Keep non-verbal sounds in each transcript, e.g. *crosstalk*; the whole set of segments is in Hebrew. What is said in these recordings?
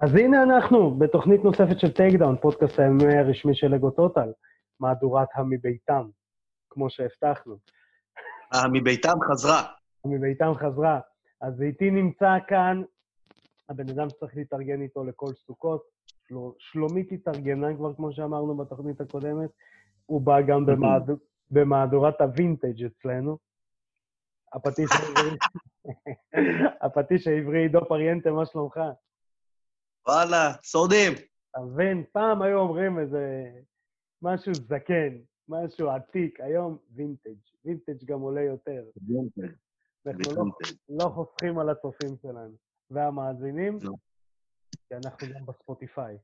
אז הנה אנחנו, בתוכנית נוספת של טייקדאון, פודקאסט ה-MMA הרשמי של לגו טוטל, מהדורת המביתם, כמו שהבטחנו. מביתם חזרה. מביתם חזרה. אז איתי נמצא כאן הבן אדם שצריך להתארגן איתו לכל סוכות. של... שלומית התארגנה כבר, כמו שאמרנו בתוכנית הקודמת. הוא בא גם במהד... במהדורת הווינטג' אצלנו. הפטיש העברי, *laughs* הפטיש העברי עידו פריאנטה, מה שלומך? וואלה, שורדים. אתה מבין? פעם היו אומרים איזה משהו זקן, משהו עתיק, היום וינטג'. וינטג' גם עולה יותר. וינטג'. אנחנו לא, לא חוסכים על הצופים שלנו והמאזינים, לא. כי אנחנו גם בספוטיפיי.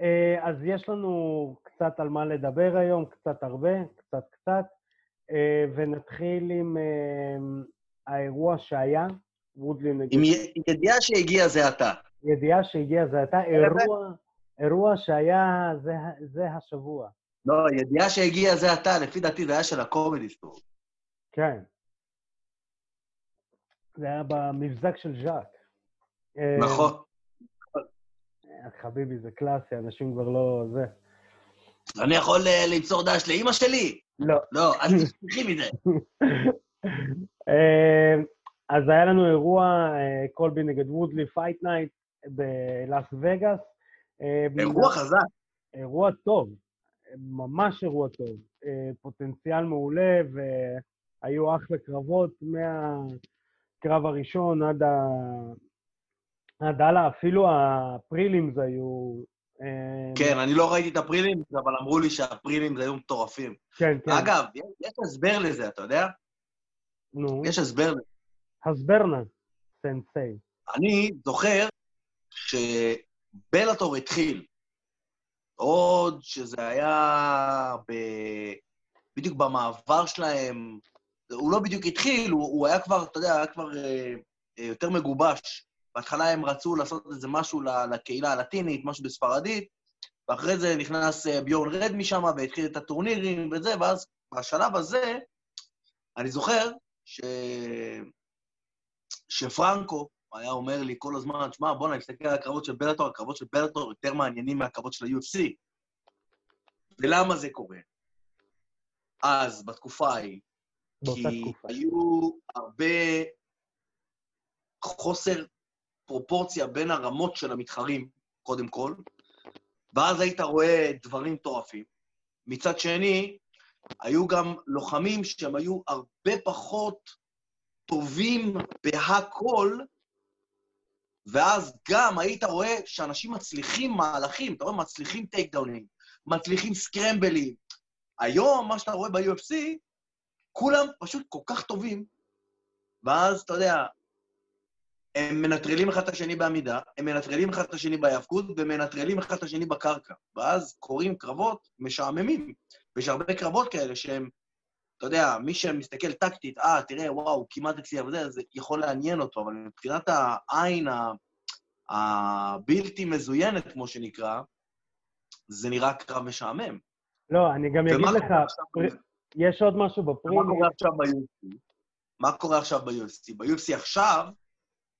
אה, אז יש לנו קצת על מה לדבר היום, קצת הרבה, קצת קצת, אה, ונתחיל עם אה, האירוע שהיה, וודלי נגד... עם ידיעה שהגיע זה אתה. ידיעה שהגיע זה אתה, אירוע, אירוע שהיה זה, זה השבוע. לא, ידיעה שהגיע זה אתה, לפי דעתי זה היה של הקומדי סטור. כן. זה היה במבזק של ז'אק. נכון. אה, חביבי, זה קלאסי, אנשים כבר לא... זה. אני יכול אה, למסור דש לאימא שלי? לא. לא, אל תשכחי מזה. *laughs* אה, אז היה לנו אירוע קובינגטון נגד וודלי, fight night, בלאס וגאס. אירוע חזק. אירוע טוב, ממש אירוע טוב. פוטנציאל מעולה, והיו אחלה קרבות מהקרב הראשון עד ה... עד הלאה, אפילו ה prelims היו... אה, כן, אני לא ראיתי את הפרילימס, אבל אמרו לי שהפרילימס היו מטורפים. כן, כן. אגב, יש הסבר לזה, אתה יודע? נו. יש הסבר לזה. הסבר נא, סנסei. אני זוכר שבלאטור התחיל, עוד שזה היה ב... בדיוק במעבר שלהם, הוא לא בדיוק התחיל, הוא, הוא היה כבר, אתה יודע, היה כבר אה, אה, יותר מגובש. בהתחלה הם רצו לעשות איזה משהו לקהילה הלטינית, משהו בספרדית, ואחרי זה נכנס אה, ביורן רד משם והתחיל את הטורנירים וזה, ואז בשלב הזה, אני זוכר ש... שפרנקו היה אומר לי כל הזמן, שמע, בוא'נה, נסתכל על הקרבות של בלאטור, הקרבות של בלאטור יותר מעניינים מהקרבות של ה-UFC. ולמה זה קורה? אז, בתקופה ההיא, כי תקופה. היו הרבה חוסר פרופורציה בין הרמות של המתחרים, קודם כל, ואז היית רואה דברים מטורפים. מצד שני, היו גם לוחמים שהם היו הרבה פחות טובים בהכל, ואז גם היית רואה שאנשים מצליחים מהלכים, אתה רואה, מצליחים טייק דאונים, מצליחים סקרמבלים. היום, מה שאתה רואה ב-UFC, כולם פשוט כל כך טובים, ואז, אתה יודע, הם מנטרלים אחד את השני בעמידה, הם מנטרלים אחד את השני בהיאבקות, ומנטרלים אחד את השני בקרקע. ואז קורים קרבות משעממים. ויש הרבה קרבות כאלה שהם, אתה יודע, מי שמסתכל טקטית, אה, תראה, וואו, כמעט הצליח וזה, זה יכול לעניין אותו, אבל מבחינת העין הבלתי מזוינת, כמו שנקרא, זה נראה קרב משעמם. לא, אני גם אגיד לך. יש עוד משהו בפרימי. מה קורה עכשיו ב-UFC? מה קורה עכשיו ב-UFC? ב-UFC עכשיו,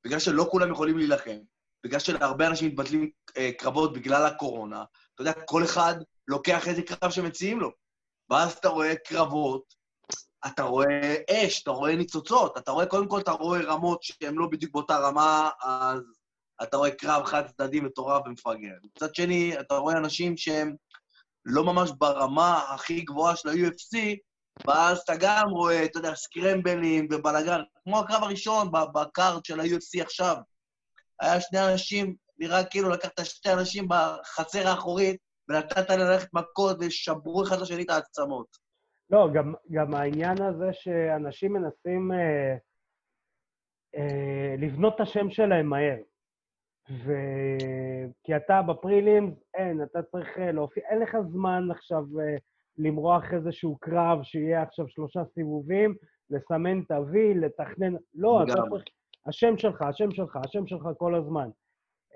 בגלל שלא כולם יכולים להילחם, בגלל שלהרבה אנשים מתבטלים אה, קרבות בגלל הקורונה, אתה יודע, כל אחד לוקח איזה קרב שמציעים לו. ואז אתה רואה קרבות, אתה רואה אש, אתה רואה ניצוצות, אתה רואה, קודם כל אתה רואה רמות שהן לא בדיוק באותה רמה, אז אתה רואה קרב חד-צדדי מטורף ומפגר. מצד שני, אתה רואה אנשים שהם לא ממש ברמה הכי גבוהה של ה-UFC, ואז אתה גם רואה, אתה יודע, סקרמבלים ובלאגן, כמו הקרב הראשון בקארד של ה-UFC עכשיו. היה שני אנשים, נראה כאילו לקחת שתי אנשים בחצר האחורית, ונתת ללכת מכות ושברו אחד לשני את העצמות. לא, גם, גם העניין הזה שאנשים מנסים אה, אה, לבנות את השם שלהם מהר. ו... כי אתה בפרילים, אין, אתה צריך אה, להופיע, אין לך זמן עכשיו אה, למרוח איזשהו קרב שיהיה עכשיו שלושה סיבובים, לסמן את ה-V, לתכנן... לא, אתה צריך... השם שלך, השם שלך, השם שלך כל הזמן.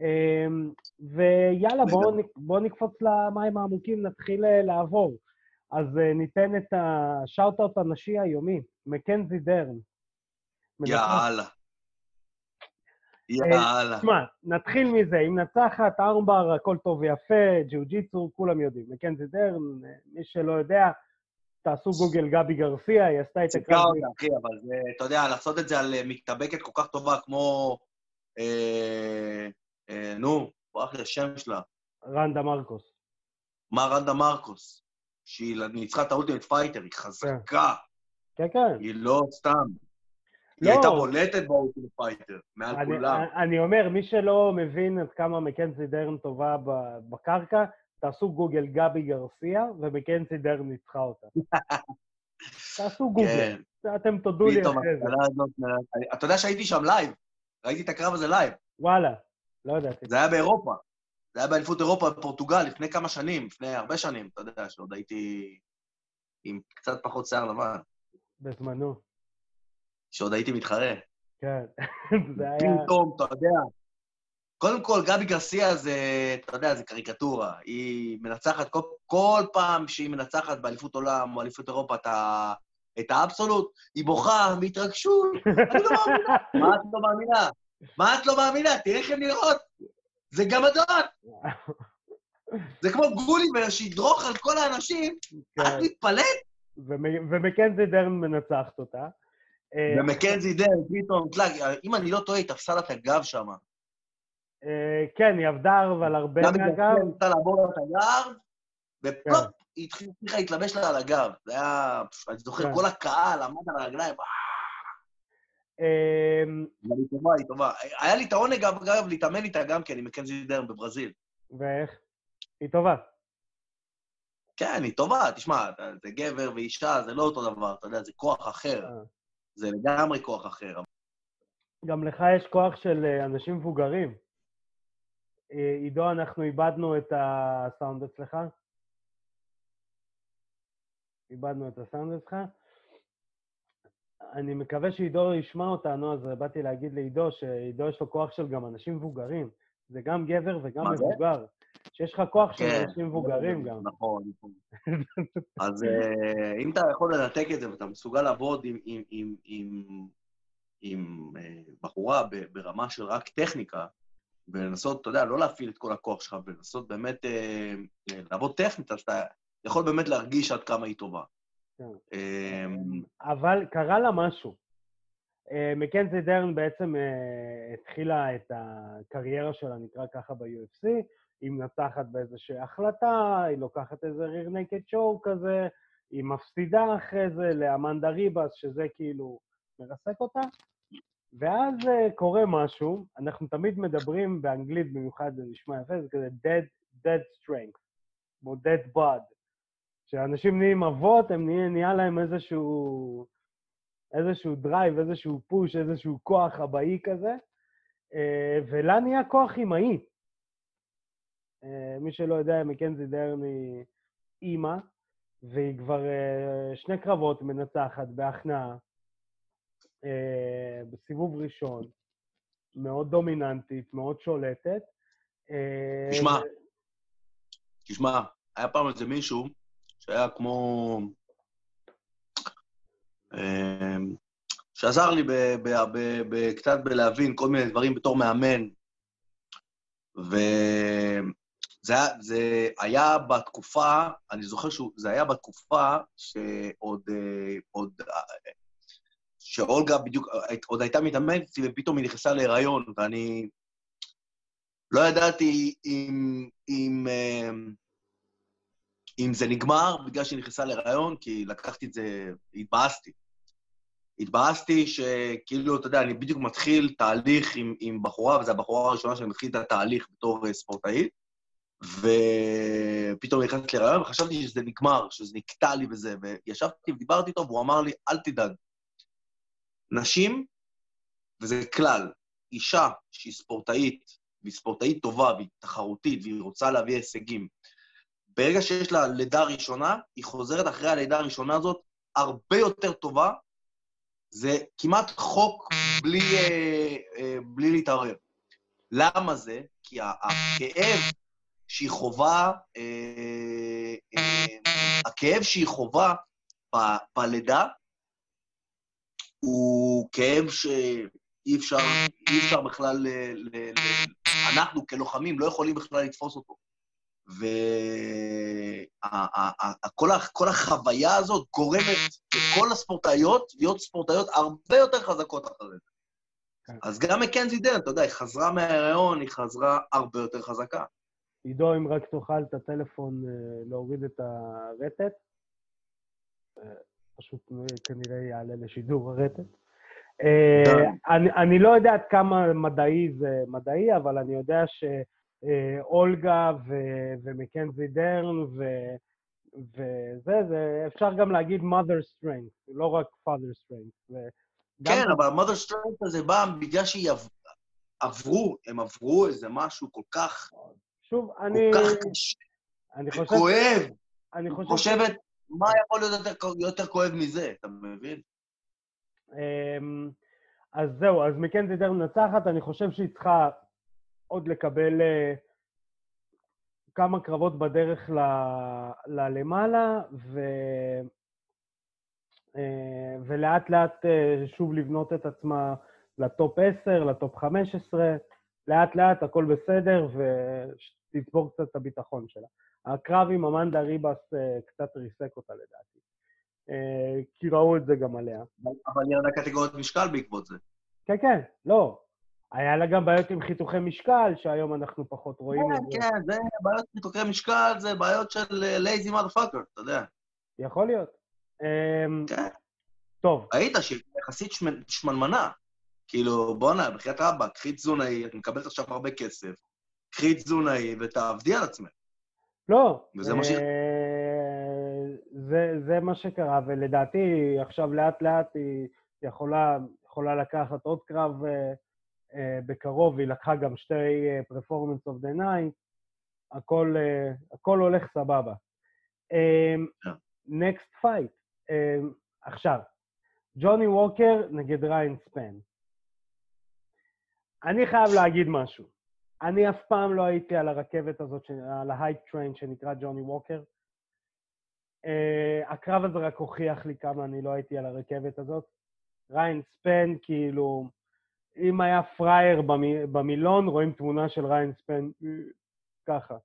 אמ, ויאללה, בואו בוא נקפוץ למים העמוקים, נתחיל אה, לעבור. אז אה, ניתן את השאוט-אוט הנשי היומי, מקנזי דרן. יאללה. יאללה. תשמע, נתחיל מזה. היא מנצחת, ארמבר, הכל טוב ויפה, ג'יו-ג'יצו, כולם יודעים. מקנזי דרן, מי שלא יודע, תעשו גוגל גבי גרסיה, היא עשתה את הקרב. אחי, אבל זה, אתה יודע, לעשות את זה על אה, מתאבקת כל כך טובה כמו... אה, אה, נו, ברח לי השם שלה. רנדה מרקוס. מה רנדה מרקוס, שהיא ניצחה את ה Ultimate Fighter, היא חזקה, כן, כן. היא לא סתם. לא. היא הייתה בולטת ב Ultimate Fighter, מעל אני, כולם. אני אומר, מי שלא מבין עד כמה מקנזי דרן טובה בקרקע, תעשו גוגל גבי גרסיה, ומקנזי דרן ניצחה אותה. *laughs* תעשו גוגל, כן, אתם תודו לי אחרי זה. הזאת... אני- אתה יודע שהייתי שם live, ראיתי את הקרב הזה live. וואלה, לא ידעתי. זה היה באירופה. זה היה באליפות אירופה בפורטוגל לפני כמה שנים, לפני הרבה שנים, אתה יודע, שעוד הייתי עם קצת פחות שיער לבן, בזמנו, שעוד הייתי מתחרה. כן. *laughs* זה היה... פתאום, אתה יודע, קודם כל, גבי גרסיה זה, אתה יודע, זה קריקטורה. היא מנצחת, כל, כל פעם שהיא מנצחת באליפות עולם או אליפות אירופה את, ה, את האבסולוט, היא בוכה מהתרגשות. *laughs* אני לא מאמינה. מה את לא מאמינה? מה את לא מאמינה? תראה איך הן נראות. זה גמדון. *laughs* זה כמו גוליבר שידרוך על כל האנשים. את כן. מתפלאת? ומ- ומקנזי דרן מנצחת אותה. אה, ומקנזי דן, פתאום, אם אני לא טועה, היא תפסה לה את הגב שם. אה, כן, היא עבדה על הרבה גם מהגב. בגלל ניסתה לעבור לה את הגב, ופלופ, כן. היא התחילה להתלבש לה על הגב. זה היה, אני זוכר, כן. כל הקהל עמד על הרגליים, אה, אבל היא טובה, היא טובה. היה לי את העונג, אגב, להתאמן איתה גם כן, עם מקנזי דרן בברזיל. ואיך? היא טובה. כן, היא טובה, תשמע, זה גבר ואישה, זה לא אותו דבר, אתה יודע, זה כוח אחר. אה. זה לגמרי כוח אחר. גם לך יש כוח של אה, אנשים מבוגרים. אה, עידו, אנחנו איבדנו את הסאונד אצלך. איבדנו את הסאונד אצלך. אני מקווה שעידו ישמע אותנו, אז באתי להגיד לעידו שעידו יש לו כוח של גם אנשים מבוגרים. זה גם גבר וגם? מבוגר. שיש לך כוח של כן. אנשים מבוגרים גם. נכון, נכון. *laughs* אז אה, אם אתה יכול לנתק את זה ואתה מסוגל לעבוד עם, עם, עם, עם, עם אה, בחורה ברמה של רק טכניקה, ולנסות, אתה יודע, לא להפעיל את כל הכוח שלך, ולנסות באמת אה, לעבוד טכנית, אז אתה יכול באמת להרגיש עד כמה היא טובה. כן. אבל קרה לה משהו. אה, מקנזי דרן בעצם אה, התחילה את הקריירה שלה, נקרא ככה, ב-UFC. היא מנצחת באיזושהי החלטה, היא לוקחת איזה ריר נקד שואו כזה, היא מפסידה אחרי זה לאמנדה ריבס, שזה כאילו מרסק אותה. ואז אה, קורה משהו, אנחנו תמיד מדברים באנגלית במיוחד, זה נשמע יפה, זה כזה dead, dad strength, כמו dad blood. כשאנשים נהיים אבות, הם נהיה, נהיה להם איזשהו, איזשהו drive, איזשהו push, איזשהו כוח אבאי כזה, אה, ולה נהיה כוח אמאי. אה, מי שלא יודע, מקנזי דרן היא אימא, והיא כבר אה, שני קרבות מנצחת בהכנעה, בסיבוב ראשון, מאוד דומיננטית, מאוד שולטת. תשמע, תשמע, היה פעם איזה מישהו שהיה כמו... אה, שעזר לי קצת בלהבין כל מיני דברים בתור מאמן. וזה זה היה בתקופה, אני זוכר שזה היה בתקופה שעוד, אה, עוד, אה, שאולגה בדיוק, עוד הייתה מתאמנת ופתאום היא נכנסה להיריון, ואני לא ידעתי אם, אם, אה, אם זה נגמר בגלל שהיא נכנסה להיריון, כי לקחתי את זה, התבאסתי. התבאסתי שכאילו, אתה יודע, אני בדיוק מתחיל תהליך עם, עם בחורה, וזו הבחורה הראשונה שאני מתחיל את התהליך בתור אה, ספורטאית, ופתאום נכנסת להיריון, וחשבתי שזה נגמר, שזה נקטע לי וזה, וישבתי ודיברתי איתו, והוא אמר לי, אל תדאג. נשים, וזה כלל, אישה שהיא ספורטאית, והיא ספורטאית טובה, והיא תחרותית, והיא רוצה להביא הישגים, ברגע שיש לה לידה ראשונה, היא חוזרת אחרי הלידה הראשונה הזאת הרבה יותר טובה, זה כמעט חוק בלי, אה, אה, בלי להתערב. למה זה? כי הכאב שהיא חווה, אה, אה, הכאב שהיא חווה ב- בלידה הוא כאב ש... אי אפשר, אפשר בכלל, ל, ל, ל, אנחנו כלוחמים לא יכולים בכלל לתפוס אותו. וכל החוויה הזאת גורמת לכל הספורטאיות להיות ספורטאיות הרבה יותר חזקות אחרי זה. כן. אז גם מקנזי דרן, אתה יודע, היא חזרה מההיריון, היא חזרה הרבה יותר חזקה. עידו, אם רק תוכל את הטלפון אה, להוריד את הרטט, אה, פשוט כנראה יעלה לשידור הרטט. אה, אני, אני לא יודע עד כמה מדעי זה מדעי, אבל אני יודע שאולגה ומקנזי דרן ו, וזה, זה, אפשר גם להגיד mother strength, לא רק father strength. כן, אבל mother strength הזה בא בגלל שהיא עברו, הם עברו איזה משהו כל כך... שוב, אני... כל כך קשה. אני חושב... כואב. אני חושב... חושבת, מה יכול להיות יותר, יותר כואב מזה, אתה מבין? אמ, אז זהו, אז מקנזי דר מנצחת, אני חושב שהיא צריכה עוד לקבל uh, כמה קרבות בדרך ל, ללמעלה, ו, uh, ולאט לאט uh, שוב לבנות את עצמה ל top 10, ל top 15, לאט לאט הכל בסדר, ותצבור קצת את הביטחון שלה. הקרב עם אמנדה ריבס קצת ריסק אותה לדעתי. אה, כי ראו את זה גם עליה. אבל ירדה קטגוריית משקל בעקבות זה. כן, כן, לא. היה לה גם בעיות עם חיתוכי משקל, שהיום אנחנו פחות רואים את זה. כן, כן, זה בעיות חיתוכי משקל, זה בעיות של lazy אה, motherfucker, אתה יודע. יכול להיות. אמ, כן. טוב. ראית שהיא יחסית שמנמנה. כאילו, בואנה, בחייאת רבאק, קחי תזונאי, את מקבלת עכשיו הרבה כסף, קחי תזונאי ותעבדי על עצמך. לא. וזה מה ש... זה, זה מה שקרה, ולדעתי עכשיו לאט לאט היא יכולה, יכולה לקחת עוד קרב uh, בקרוב, היא לקחה גם שתי uh, Performance of the Night, הכל, uh, הולך סבבה. Um, next fight. Um, עכשיו, ג'וני ווקר נגד ריין ספן. אני חייב להגיד משהו. אני אף פעם לא הייתי על הרכבת הזאת, על ה hype train שנקרא ג'וני ווקר. Uh, הקרב הזה רק הוכיח לי כמה אני לא הייתי על הרכבת הזאת. ריין ספן, כאילו, אם היה פראייר במילון, רואים תמונה של ריין ספן ככה.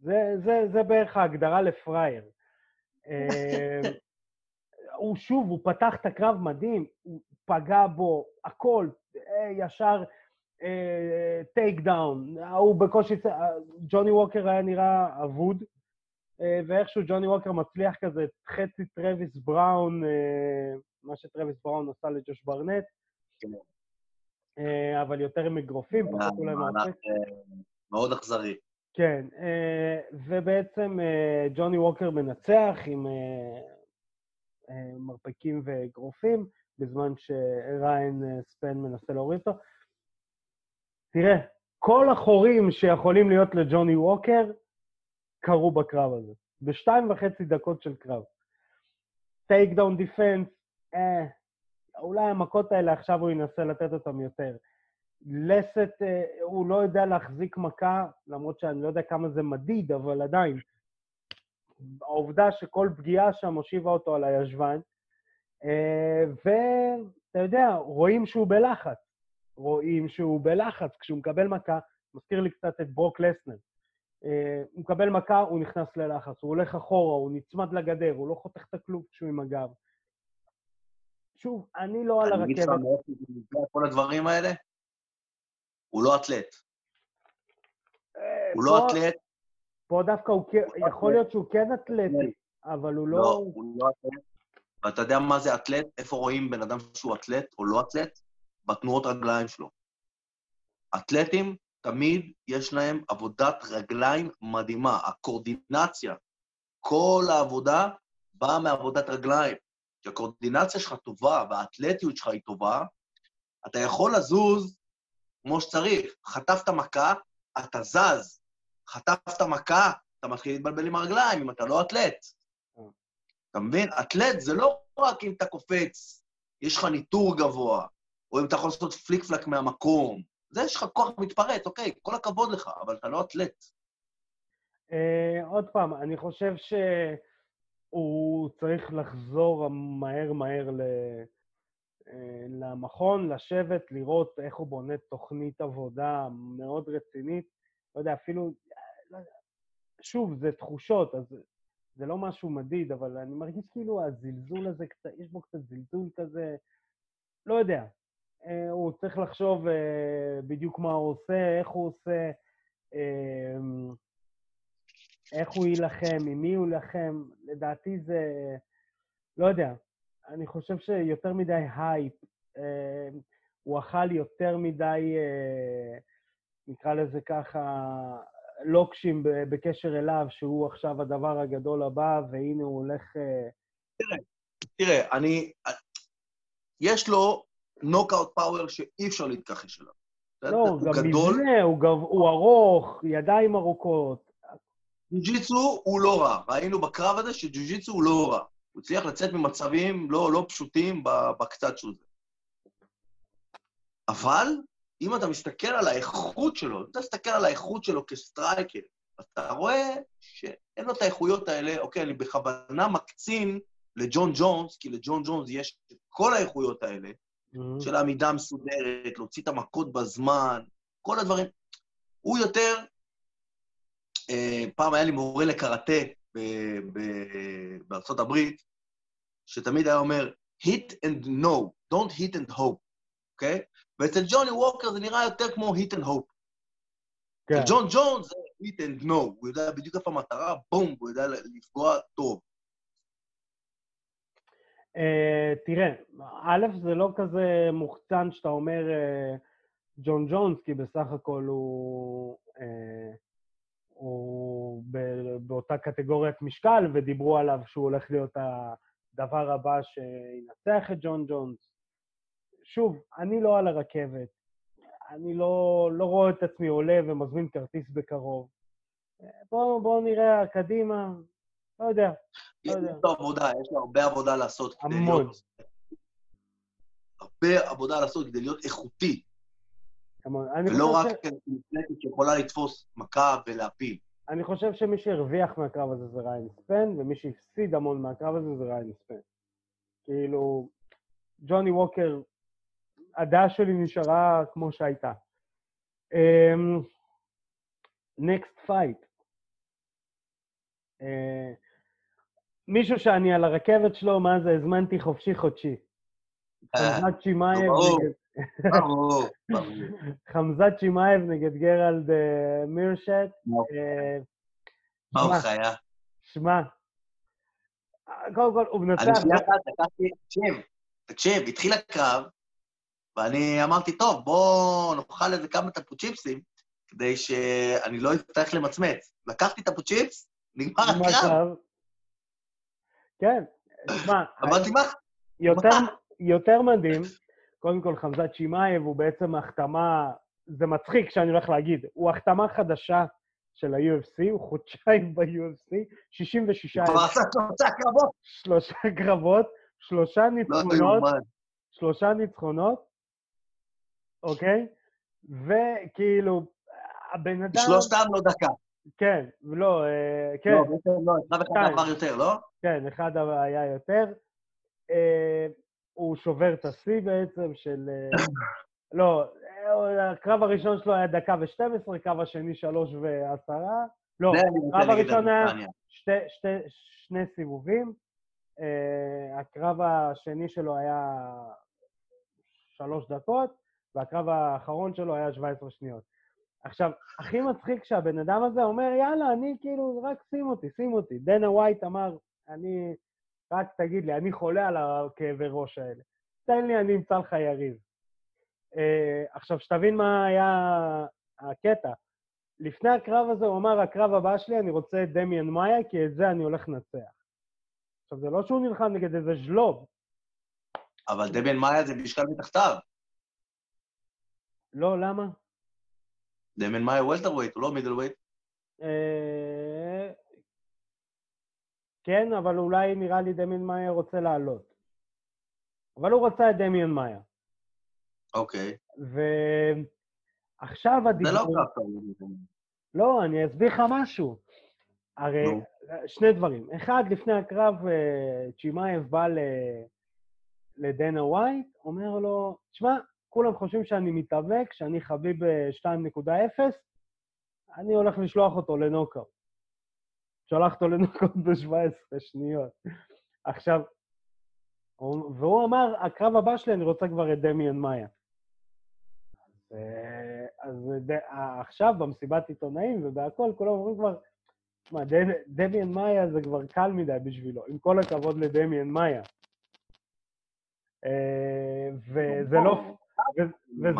זה, זה, זה בערך ההגדרה לפראייר. Uh, הוא שוב, הוא פתח את הקרב מדהים, הוא פגע בו, הכל, uh, ישר take down. הוא בקושי... ג'וני ווקר היה נראה אבוד, אה, ואיכשהו ג'וני ווקר מצליח כזה חצי טרוויס בראון, אה, מה שטרוויס בראון עשה לג'וש ברנט, כן. אה, אבל יותר עם אגרופים, פחות אולי מהאופק. מאוד אכזרי. כן, ובעצם ג'וני ווקר מנצח עם מרפקים ואגרופים, בזמן שריין ספן מנסה להוריד אותו. תראה, כל החורים שיכולים להיות לג'וני ווקר, קרו בקרב הזה. בשתיים וחצי דקות של קרב. take down defense, אה, אולי המכות האלה עכשיו הוא ינסה לתת אותם יותר. לסת, אה, הוא לא יודע להחזיק מכה, למרות שאני לא יודע כמה זה מדיד, אבל עדיין. העובדה שכל פגיעה שם הושיבה אותו על הישבן, אה, ואתה יודע, רואים שהוא בלחץ. רואים שהוא בלחץ כשהוא מקבל מכה, מזכיר לי קצת את ברוק לסנר. אה, הוא מקבל מכה, הוא נכנס ללחץ, הוא הולך אחורה, הוא נצמד לגדר, הוא לא חותך את הכלוב כשהוא עם הגב. שוב, אני לא על הרכבת. אני אגיד לך מאיפה כל הדברים האלה, הוא לא אתלט. אה, הוא לא אתלט. פה דווקא הוא כן, יכול להיות שהוא כן אתלטי, אבל הוא לא... לא, הוא לא אתלט. ואתה יודע מה זה אתלט? איפה רואים בן אדם שהוא אתלט או לא אתלט? בתנועות רגליים שלו. אתלטים תמיד יש להם עבודת רגליים מדהימה. הקורדינציה, כל העבודה באה מעבודת רגליים. כשהקורדינציה שלך טובה והאתלטיות שלך היא טובה, אתה יכול לזוז כמו שצריך. חטפת מכה, אתה זז. חטפת מכה, אתה מתחיל להתבלבל עם הרגליים, אם אתה לא אתלט. אתה מבין? אתלט זה לא רק אם אתה קופץ, יש לך ניטור גבוה, או אם אתה יכול לעשות פליק פלק מהמקום, זה יש לך כוח מתפרץ, אוקיי, כל הכבוד לך, אבל אתה לא אתלט. Uh, עוד פעם, אני חושב שהוא צריך לחזור מהר מהר ל... אה, למכון לשבת, לראות איך הוא בונה תוכנית עבודה מאוד רצינית. לא יודע, אפילו, לא שוב, זה תחושות, אז זה לא משהו מדיד, אבל אני מרגיש כאילו הזלזול הזה, יש בו קצת זלזול כזה, לא יודע. אה, הוא צריך לחשוב אה, בדיוק מה הוא עושה, איך הוא עושה, איך הוא יילחם, עם מי הוא יילחם. לדעתי זה, לא יודע, אני חושב שיותר מדי הייפ, הוא אכל יותר מדי, נקרא לזה ככה, לוקשים בקשר אליו, שהוא עכשיו הדבר הגדול הבא, והנה הוא הולך... תראה, תראה, אני... יש לו נוקאוט פאוור שאי אפשר להתכחש אליו. לא, הוא גם גדול. מבנה, הוא, גב... הוא ארוך, ידיים ארוכות. ג'ו-ג'יצו הוא לא רע. ראינו בקרב הזה שג'ו-ג'יצו הוא לא רע. הוא הצליח לצאת ממצבים לא, לא פשוטים בקצת שהוא זה. אבל אם אתה מסתכל על האיכות שלו, אם אתה מסתכל על האיכות שלו כ striker, אתה רואה שאין לו את האיכויות האלה, אוקיי, אני בכוונה מקצין לג'ון ג'ונס, כי לג'ון ג'ונס יש את כל האיכויות האלה, mm-hmm. של העמידה מסודרת, להוציא את המכות בזמן, כל הדברים. הוא יותר, פעם היה לי מורה לקראטה בארצות הברית, שתמיד היה אומר, hit and no, don't hit and hope, אוקיי? Okay? ואצל ג'וני ווקר זה נראה יותר כמו hit and hope. כן. ג'ון ג'ונס זה hit and no, הוא יודע בדיוק איפה המטרה, בום, הוא יודע לפגוע טוב. Uh, תראה, א', זה לא כזה מוחצן שאתה אומר uh, ג'ון ג'ונס, כי בסך הכל הוא, uh, הוא באותה קטגוריית משקל, ודיברו עליו שהוא הולך להיות הדבר הבא שינצח את ג'ון ג'ונס. שוב, אני לא על הרכבת, אני לא, לא רואה את עצמי עולה ומזמין כרטיס בקרוב. בואו בוא נראה קדימה, לא יודע. לא יש לו עבודה, יש לו הרבה עבודה לעשות כדי. להיות... הרבה עבודה לעשות כדי להיות איכותי. ולא רק. מפלצת שיכולה לתפוס מכה ולהפיל. אני חושב שמי שהרוויח מהקרב הזה זה ריין ספן, ומי שהפסיד המון מהקרב הזה זה ריין ספן. כאילו, ג'וני ווקר, הדעה שלי נשארה כמו שהייתה. next um, fight. Uh, מישהו שאני על הרכבת שלו, מה זה, הזמנתי חופשי חודשי. אה, חמזת שימאייב נגד... חמזת שימאייב נגד גרלד אה, מירשט. מה הוא חיה? שמע, קודם כל, הוא מנצח... אני שנייה אחת לקחתי, תקשיב, תקשיב, התחיל הקרב, ואני אמרתי, טוב, בואו נאכל איזה כמה טפוצ'יפסים, כדי שאני לא אצטרך למצמץ. לקחתי טפוצ'יפס, נגמר הקרב. כן, תשמע... יותר מדהים, קודם כל חמזת שמאייב הוא בעצם החתמה, זה מצחיק שאני הולך להגיד, הוא החתמה חדשה של ה-UFC, הוא חודשיים ב-UFC, 66... הוא כבר עשה שלושה קרבות. שלושה קרבות, שלושה לא ניצחונות, שלושה ניצחונות, אוקיי? וכאילו, הבן אדם... שלושתם לא דקה. כן, לא, אה, כן. לא, בעצם לא, אחד אחד עבר יותר, לא? כן, אחד היה יותר. הוא שובר את השיא בעצם של... אה, *laughs* לא, הקרב הראשון שלו היה דקה ו-12, הקרב השני שלוש ועשרה. לא, הקרב הראשון היה שתי, שתי, שני סיבובים. הקרב השני שלו היה שלוש דקות, והקרב האחרון שלו היה 17 שניות. עכשיו, הכי מצחיק שהבן אדם הזה אומר, יאללה, אני כאילו, רק שים אותי, שים אותי. דנה ווייט אמר, אני, רק תגיד לי, אני חולה על הכאבי ראש האלה. תן לי, אני אמצא לך יריב. Uh, עכשיו, שתבין מה היה הקטע. לפני הקרב הזה הוא אמר, הקרב הבא שלי, אני רוצה את דמיאן מאיה, כי את זה אני הולך לנצח. עכשיו, זה לא שהוא נלחם נגד איזה ז'לוב. אבל דמיאן מאיה זה משקל מתחתיו. לא, למה? דמיאן מאיה welterweight, הוא לא middleweight. אה, כן, אבל אולי נראה לי דמיאן מאיה רוצה לעלות. אבל הוא רצה את דמיאן מאיה. אוקיי. ועכשיו הדיבור... זה לא ככה. לא, אני אסביר לך משהו. הרי שני דברים. אחד, לפני הקרב, אה, צ'ימאייב בא לדנה ווייט, אומר לו, תשמע, כולם חושבים שאני מתאבק, שאני חביב ב-2.0, אני הולך לשלוח אותו לנוקאוט. שלח אותו לנוקאוט ב-17 שניות. עכשיו, והוא אמר, הקרב הבא שלי, אני רוצה כבר את דמיאן מאיה. אז עכשיו, במסיבת עיתונאים ובהכל, כולם אומרים כבר, תשמע, דמיאן מאיה זה כבר קל מדי בשבילו, עם כל הכבוד לדמיאן מאיה. אה, וזה לא,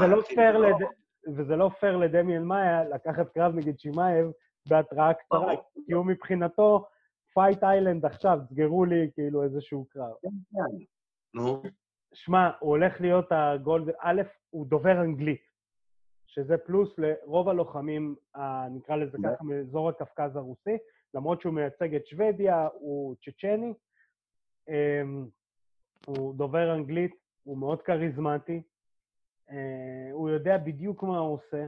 לא פייר לד... וזה לא פייר לדמיאן מאיה לקחת קרב נגד שימאייב בהתראה קצרה, כי הוא מבחינתו, Fight Island עכשיו, סגרו לי כאילו איזשהו קרב. כן, כן. נו. שמע, הוא הולך להיות ה gold... א', הוא דובר אנגלית, שזה פלוס לרוב הלוחמים, נקרא לזה ככה, מאזור הקווקז הרוסי, למרות שהוא מייצג את שוודיה, הוא צ'צ'ני. אמ, הוא דובר אנגלית, הוא מאוד כריזמטי, אה, הוא יודע בדיוק מה הוא עושה.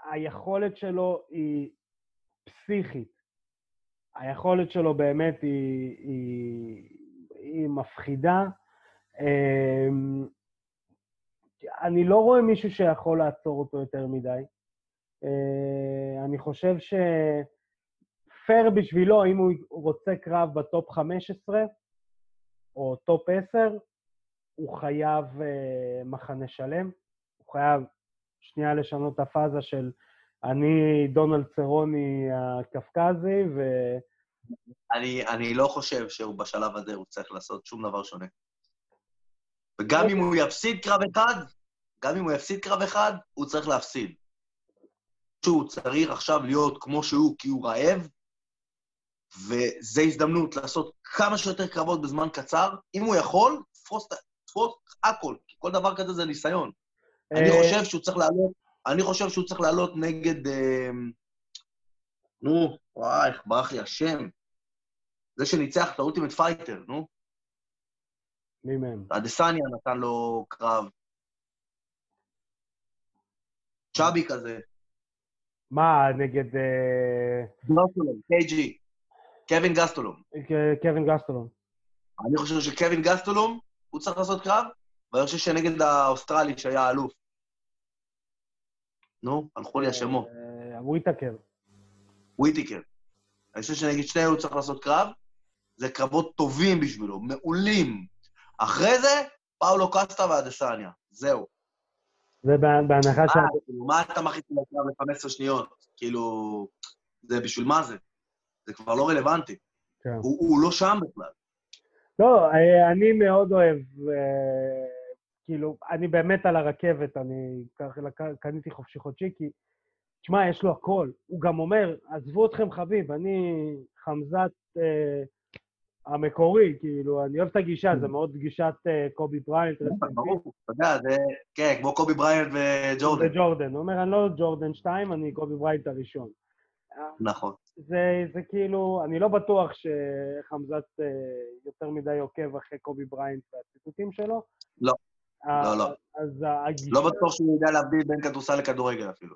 אה, היכולת שלו היא פסיכית. היכולת שלו באמת היא, היא, היא מפחידה. אה, אני לא רואה מישהו שיכול לעצור אותו יותר מדי. אני חושב שפייר בשבילו, אם הוא רוצה קרב ב top 15 או top 10, הוא חייב uh, מחנה שלם, הוא חייב שנייה לשנות את הפאזה של אני דונלד סרוני הקווקזי, ו... אני, אני לא חושב שהוא בשלב הזה, הוא צריך לעשות שום דבר שונה. וגם אם הוא יפסיד קרב אחד, גם אם הוא יפסיד קרב אחד, הוא צריך להפסיד. שהוא צריך עכשיו להיות כמו שהוא כי הוא רעב, וזו הזדמנות לעשות כמה שיותר קרבות בזמן קצר. אם הוא יכול, תפוס, תפוס הכל, כי כל דבר כזה זה ניסיון. אני אה, חושב שהוא צריך לעלות, אני חושב שהוא צריך לעלות נגד... אה, נו, וואי, איך ברח לי השם. זה שניצח את ה Ultimate Fighter, נו. מי מהם? אדסניה נתן לו קרב. chubby כזה. מה, נגד... אה, קייג'י. קלווין גסטלום. קלווין גסטלום. אני חושב שקלווין גסטלום, הוא צריך לעשות קרב, ואני חושב שנגד האוסטרלי שהיה אלוף. נו, הלכו לי השמות. אה, וויטקר. וויטקר. אני חושב שנגד שניהם הוא צריך לעשות קרב. זה קרבות טובים בשבילו, מעולים. אחרי זה, פאולו קסטה ואדסניה. זהו. זה בהנחה ש... כאילו, מה אתה מכניס לקרב ל-15 שניות? כאילו, זה בשביל מה זה? זה כבר לא רלוונטי. כן. הוא, הוא לא שם בכלל. לא, אה, אני מאוד אוהב, אה, כאילו, אני באמת על הרכבת, אני קניתי חופשי חודשי, כי, תשמע, יש לו הכל. הוא גם אומר, עזבו אתכם חביב, אני חמזת אה, המקורי, כאילו, אני אוהב את הגישה, זה מאוד גישת אה, קובי בריינט. ברור, אתה יודע, זה, כן, כמו קובי בריינט וג'ורדן. וג'ורדן. הוא אומר, אני לא ג'ורדן 2, אני קובי בריינט הראשון. נכון. זה, זה כאילו, אני לא בטוח שחמזת אה, יותר מדי עוקב אחרי קובי בריינט והציטוטים שלו. לא, אה, לא, לא. אז הגישה... לא בטוח שהוא יודע להבדיל בין כדורסל לכדורגל אפילו.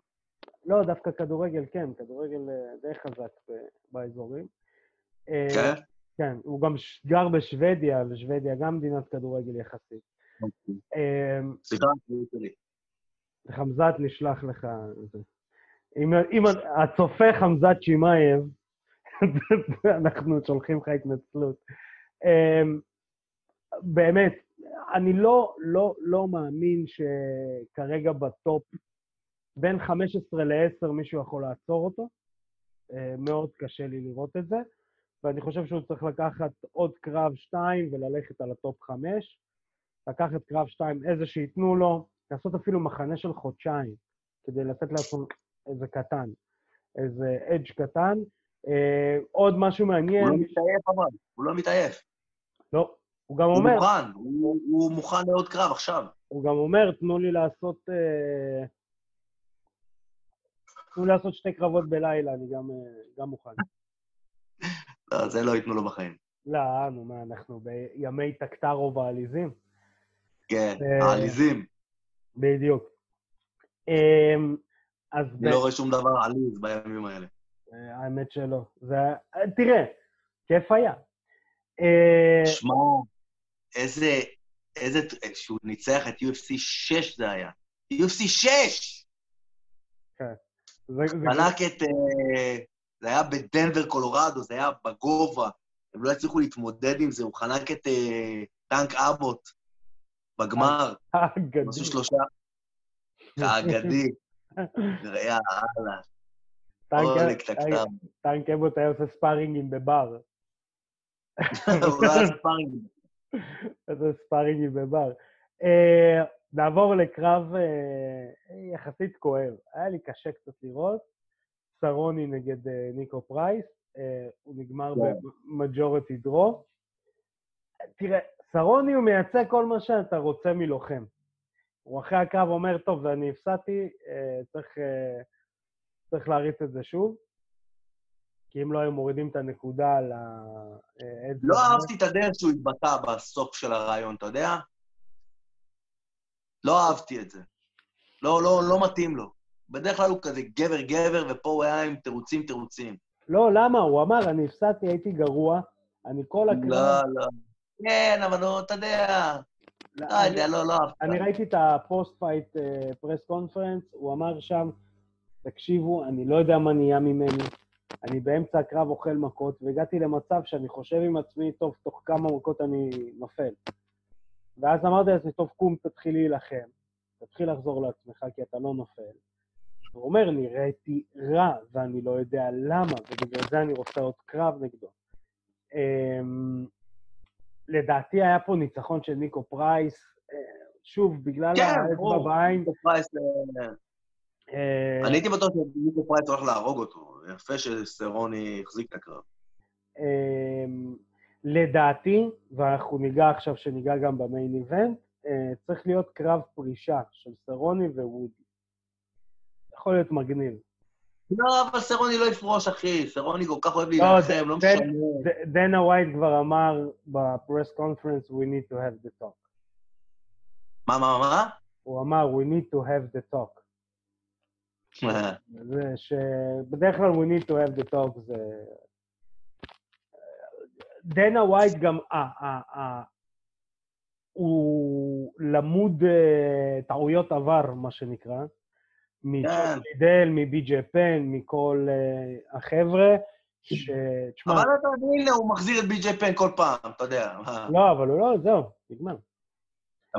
לא, דווקא כדורגל כן, כדורגל אה, די חזק באזורים. כן? כן, הוא גם גר בשוודיה, ושוודיה גם מדינת כדורגל יחסית. אוקיי. סליחה, אני שלי. חמזת נשלח לך... אם, אם הצופה חמזת שמאייב, *laughs* אנחנו שולחים לך התנצלות. אמ, באמת, אני לא, לא, לא מאמין שכרגע בטופ, בין 15 ל-10 מישהו יכול לעצור אותו. אה, מאוד קשה לי לראות את זה, ואני חושב שהוא צריך לקחת עוד קרב 2 וללכת על ה top 5. לקחת קרב 2, איזה שייתנו לו, לעשות אפילו מחנה של חודשיים, כדי לתת לעצמו איזה קטן, איזה edge קטן. אה, עוד משהו מעניין... הוא לא מתעייף אבל, הוא לא מתעייף. לא, הוא גם אומר... הוא מוכן, הוא, הוא מוכן לעוד קרב עכשיו. הוא גם אומר, תנו לי לעשות... אה, תנו לי לעשות שתי קרבות בלילה, אני גם, אה, גם מוכן. לא, זה לא ייתנו לו בחיים. לא, נו, מה, אנחנו בימי טקטרו בעליזים? כן, אה, העליזים. בדיוק. אז... אני לא רואה שום דבר עליז בימים האלה. אה, האמת שלא. זה... תראה, כיף היה. אה, שמע, איזה, איזה, שהוא ניצח את UFC 6 זה היה. UFC 6! כן. חנק את... אה, זה היה בדנבר, קולורדו, זה היה בגובה. הם לא הצליחו להתמודד עם זה, הוא חנק את אה, טנק אבוט בגמר. האגדי. עשו שלושה. האגדי. יא אללה. טנק- אבוט היה עושה ספארינגים בבר. *laughs* הוא לא היה ספארינג. איזה ספארינגים בבר. אה, נעבור לקרב אה, יחסית כואב. היה לי קשה קצת לראות. סרוני נגד אה, ניקו פרייס, הוא נגמר כן. במג'ורטי דרו. תראה, סרוני הוא מייצג כל מה שאתה רוצה מלוחם. הוא אחרי הקרב אומר, טוב, אני הפסדתי, צריך, צריך להריץ את זה שוב. כי אם לא היו מורידים את הנקודה על ה... אה, לא אהבתי את הדרך שהוא התבטא בסוף של הריאיון, אתה יודע? לא אהבתי את זה. לא, לא, לא מתאים לו. בדרך כלל הוא כזה גבר-גבר, ופה הוא היה עם תירוצים-תירוצים. לא, למה? הוא אמר, אני הפסדתי, הייתי גרוע, אני כל הקרב... לא, לא. כן, אבל לא, אתה יודע, לא, לא יודע, לא, לא אהבתי. אני ראיתי את ה post fight press conference, הוא אמר שם, תקשיבו, אני לא יודע מה נהיה ממני, אני באמצע הקרב אוכל מכות, והגעתי למצב שאני חושב עם עצמי, טוב, תוך כמה מכות אני נופל. ואז אמרתי לעצמי, טוב, קום, תתחיל להילחם, תתחיל לחזור לעצמך, כי אתה לא נופל. הוא אומר, נראיתי רע, ואני לא יודע למה, ובגלל זה אני רוצה עוד קרב נגדו. אמ, לדעתי היה פה ניצחון של ניקו פרייס, אה, שוב, בגלל כן, האצבע. בעין. ניקו פרייס, אה, אה, אני הייתי בטוח שניקו פרייס הולך להרוג אותו. יפה שסרוני החזיק את הקרב. אמ, לדעתי, ואנחנו ניגע עכשיו, שניגע גם ב main event, אה, צריך להיות קרב פרישה של סרוני ווודי. יכול להיות מגניב. לא, אבל סרוני לא יפרוש, אחי. סרוני כל כך אוהב לא, להילחם, לא משנה. דנה ווייט כבר אמר ב press conference, we need to have the talk. מה, מה, מה? הוא אמר, we need to have the talk. זה שבדרך כלל we need to have the talk זה... דנה ווייט גם, אה, אה, אה, הוא למוד אה, טעויות עבר, מה שנקרא. מלידל, מבי.ג'י פן, מכל אה, החבר'ה, ש... תשמע, אבל אתה מבין, הוא מחזיר את בי.ג'יי פן כל פעם, אתה יודע. לא, אבל הוא לא, זהו, נגמר.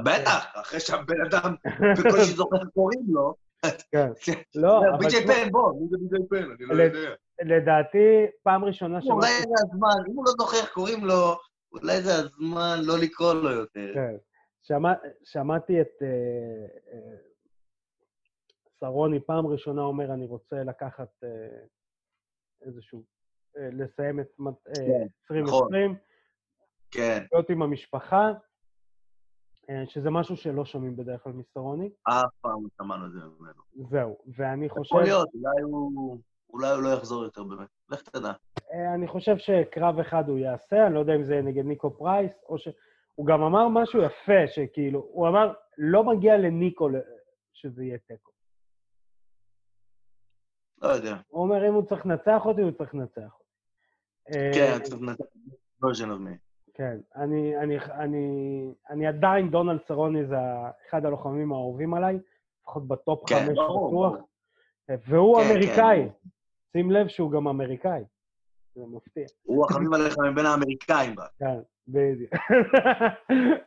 בטח, אחרי שהבן אדם בקושי זוכר קוראים לו. כן. *laughs* לא, אבל בי.ג'יי פן, בוא, מי זה בי.ג'יי פן? אני לא יודע. לדעתי, פעם ראשונה אולי שמעתי... זה הזמן, אם הוא לא זוכר קוראים לו, אולי זה הזמן לא לקרוא לו יותר. כן. שמע, שמעתי את אה, אה, שרוני פעם ראשונה אומר, אני רוצה לקחת אה, איזשהו, לסיים את מת- אה, כן, 2020, כן, להיות עם המשפחה, שזה משהו שלא שומעים בדרך כלל מסרוני. אף פעם לא שמענו את זה ממנו. זהו, ואני חושב, יכול להיות, אולי הוא... אולי הוא לא יחזור יותר באמת. לך תדע. אה, אני חושב שקרב אחד הוא יעשה, אני לא יודע אם זה נגד ניקו פרייס, או ש... הוא גם אמר משהו יפה, שכאילו, הוא אמר, לא מגיע לניקו שזה יהיה תיקו. לא יודע. הוא אומר, אם הוא צריך לנצח אותי, הוא צריך לנצח אותי. אה, כן, נתן version of me. כן, אני, אני, אני, אני עדיין, דונלד סרוני זה אחד הלוחמים האהובים עליי, לפחות בטופ כן, חמש ברור, בטוח, ברור. והוא כן, אמריקאי. כן. שים לב שהוא גם אמריקאי. זה מפתיע. הוא החביב עליך מבין האמריקאים רק. כן, בדיוק.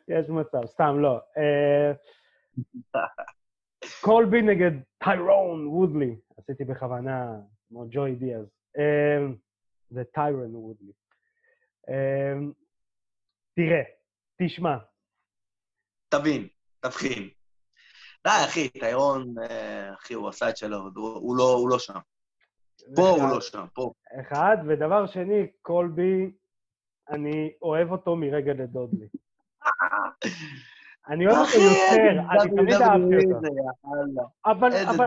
יש מצב, סתם לא. אה, קולבי נגד טיירון וודלי, עשיתי בכוונה, כמו ג'וי דיאז. אה, זה טיירון וודלי. אה, תראה, תשמע, תבין, תבחין. די, אחי, טיירון, אה, אחי, הוא עשה את שלו, הוא- הוא לא- הוא לא שם. פה הוא אחד- לא שם, פה. אחד, ודבר שני, קולבי, אני אוהב אותו מרגע לדודלי. אני אוהב אותו יותר, אני תמיד אהבתי אותו. אבל, אבל.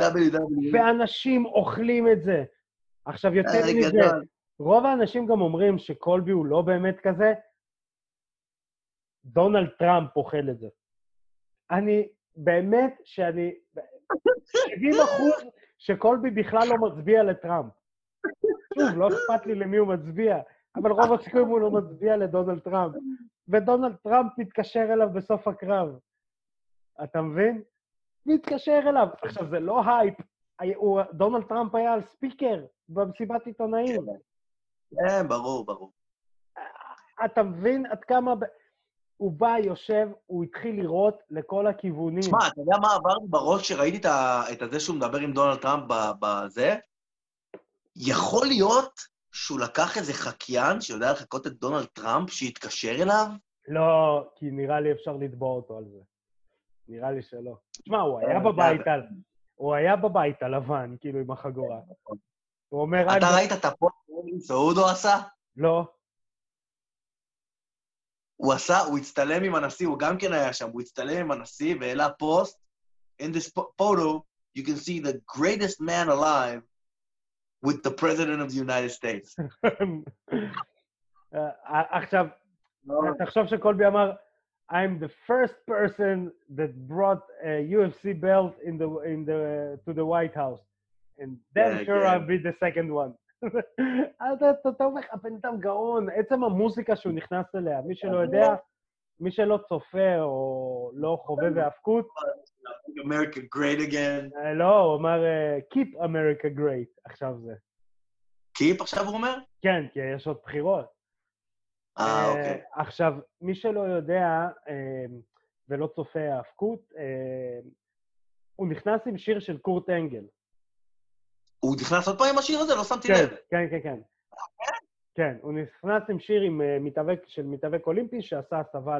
ואנשים אוכלים את זה. עכשיו, יותר איזה מזה. רוב האנשים גם אומרים שקולבי הוא לא באמת כזה, דונלד טראמפ אוכל את זה. אני, באמת שאני, 70 *laughs* אחוז שקולבי בכלל לא מצביע לטראמפ. שוב, לא אכפת לי למי הוא מצביע, אבל רוב הסיכויים הוא לא מצביע לדונלד טראמפ. ודונלד טראמפ מתקשר אליו בסוף הקרב. אתה מבין? מתקשר אליו. עכשיו, זה לא הייפ. הוא, דונלד טראמפ היה על ספיקר במסיבת עיתונאים. כן, ברור, ברור. אתה מבין עד כמה... הוא בא, יושב, הוא התחיל לראות לכל הכיוונים. שמע, אתה יודע מה עבר בראש כשראיתי את, זה שהוא מדבר עם דונלד טראמפ בזה? יכול להיות שהוא לקח איזה חקיין שיודע לחקות את דונלד טראמפ, שיתקשר אליו? לא, כי נראה לי אפשר לתבוע אותו על זה. נראה לי שלא. תשמע, הוא היה בבית על... הוא היה בבית הלבן, כאילו, עם החגורה. הוא אומר... אתה ראית את הפוסט שסחודו עשה? לא. הוא עשה, הוא הצטלם עם הנשיא, הוא גם כן היה שם, הוא הצטלם עם הנשיא והעלה פוסט. In this photo, you can see the greatest man alive with the president of the United States. *laughs* עכשיו, תחשוב שקולבי אמר, I'm the first person that brought a UFC belt in the, in the, to the White House. And then yeah, sure yeah. I'll be the second one. *laughs* אתה אומר, הבן אדם גאון, עצם המוזיקה שהוא נכנס אליה, מי שלא יודע, מי שלא צופה או לא חובב האבקות... America great again. לא, הוא אמר, Keep America great, עכשיו זה. Keep עכשיו הוא אומר? כן, כי יש עוד בחירות. אה, אוקיי. עכשיו, מי שלא יודע ולא צופה האבקות, הוא נכנס עם שיר של קורט אנגל. הוא נכנס עוד פעם עם השיר הזה? לא שמתי כן, לב. כן, כן, כן. כן, הוא נכנס עם שיר עם מתאבק של מתאבק אולימפי שעשה הסבה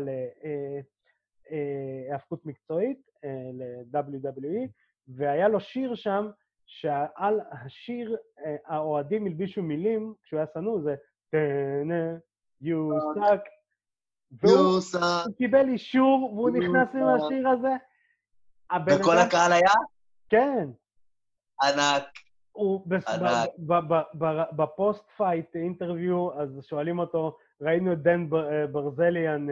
להאבקות מקצועית, ל-WWE, והיה לו שיר שם, שעל השיר האוהדים הלבישו מילים, כשהוא היה שנוא, זה טנה, you suck. והוא קיבל אישור והוא נכנס עם השיר הזה. וכל הקהל היה? כן. ענק. הוא ב post fight interview, אז שואלים אותו, ראינו את דן ברזליאן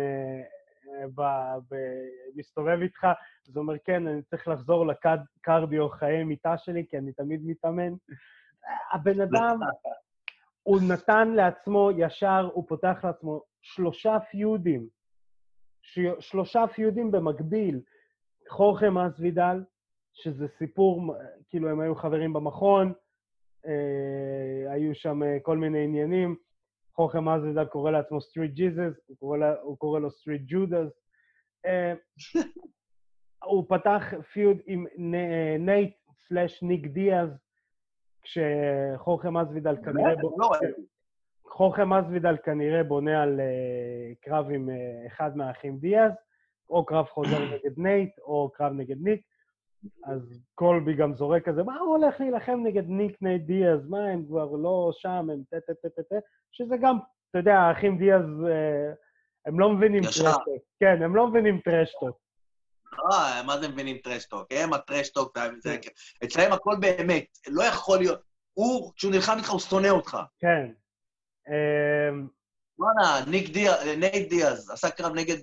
מסתובב איתך, אז הוא אומר, כן, אני צריך לחזור לקרדיו חיי מיטה שלי, כי אני תמיד מתאמן. הבן אדם, הוא נתן לעצמו ישר, הוא פותח לעצמו שלושה פיודים, שלושה פיודים במקביל. חורכה מסוידל, שזה סיפור, כאילו הם היו חברים במכון, אה, היו שם אה, כל מיני עניינים. חורחה מסבידל קורא לעצמו Street Jesus, הוא, הוא קורא לו Street Judas. אה, *laughs* הוא פתח feud עם נייט slash ניק דיאז, כשחורחה מסבידל כנראה... לא חורחה מסבידל כנראה בונה על קרב עם אחד מהאחים דיאז, או קרב חוזר *clears throat* נגד נייט, או קרב נגד ניק. אז קולבי גם זורק כזה, מה הוא הולך להילחם נגד ניק נייט דיאז? מה, הם כבר לא שם, הם טה טה טה טה טה, שזה גם, אתה יודע, האחים דיאז, הם לא מבינים trash talk. כן, הם לא מבינים trash talk. אה, מה זה מבינים trash talk? הם ה trash talk, אצלם הכל באמת, לא יכול להיות. הוא, כשהוא נלחם איתך, הוא שונא אותך. כן. וואלה, ניק דיאז, נייט דיאז, עשה קרב נגד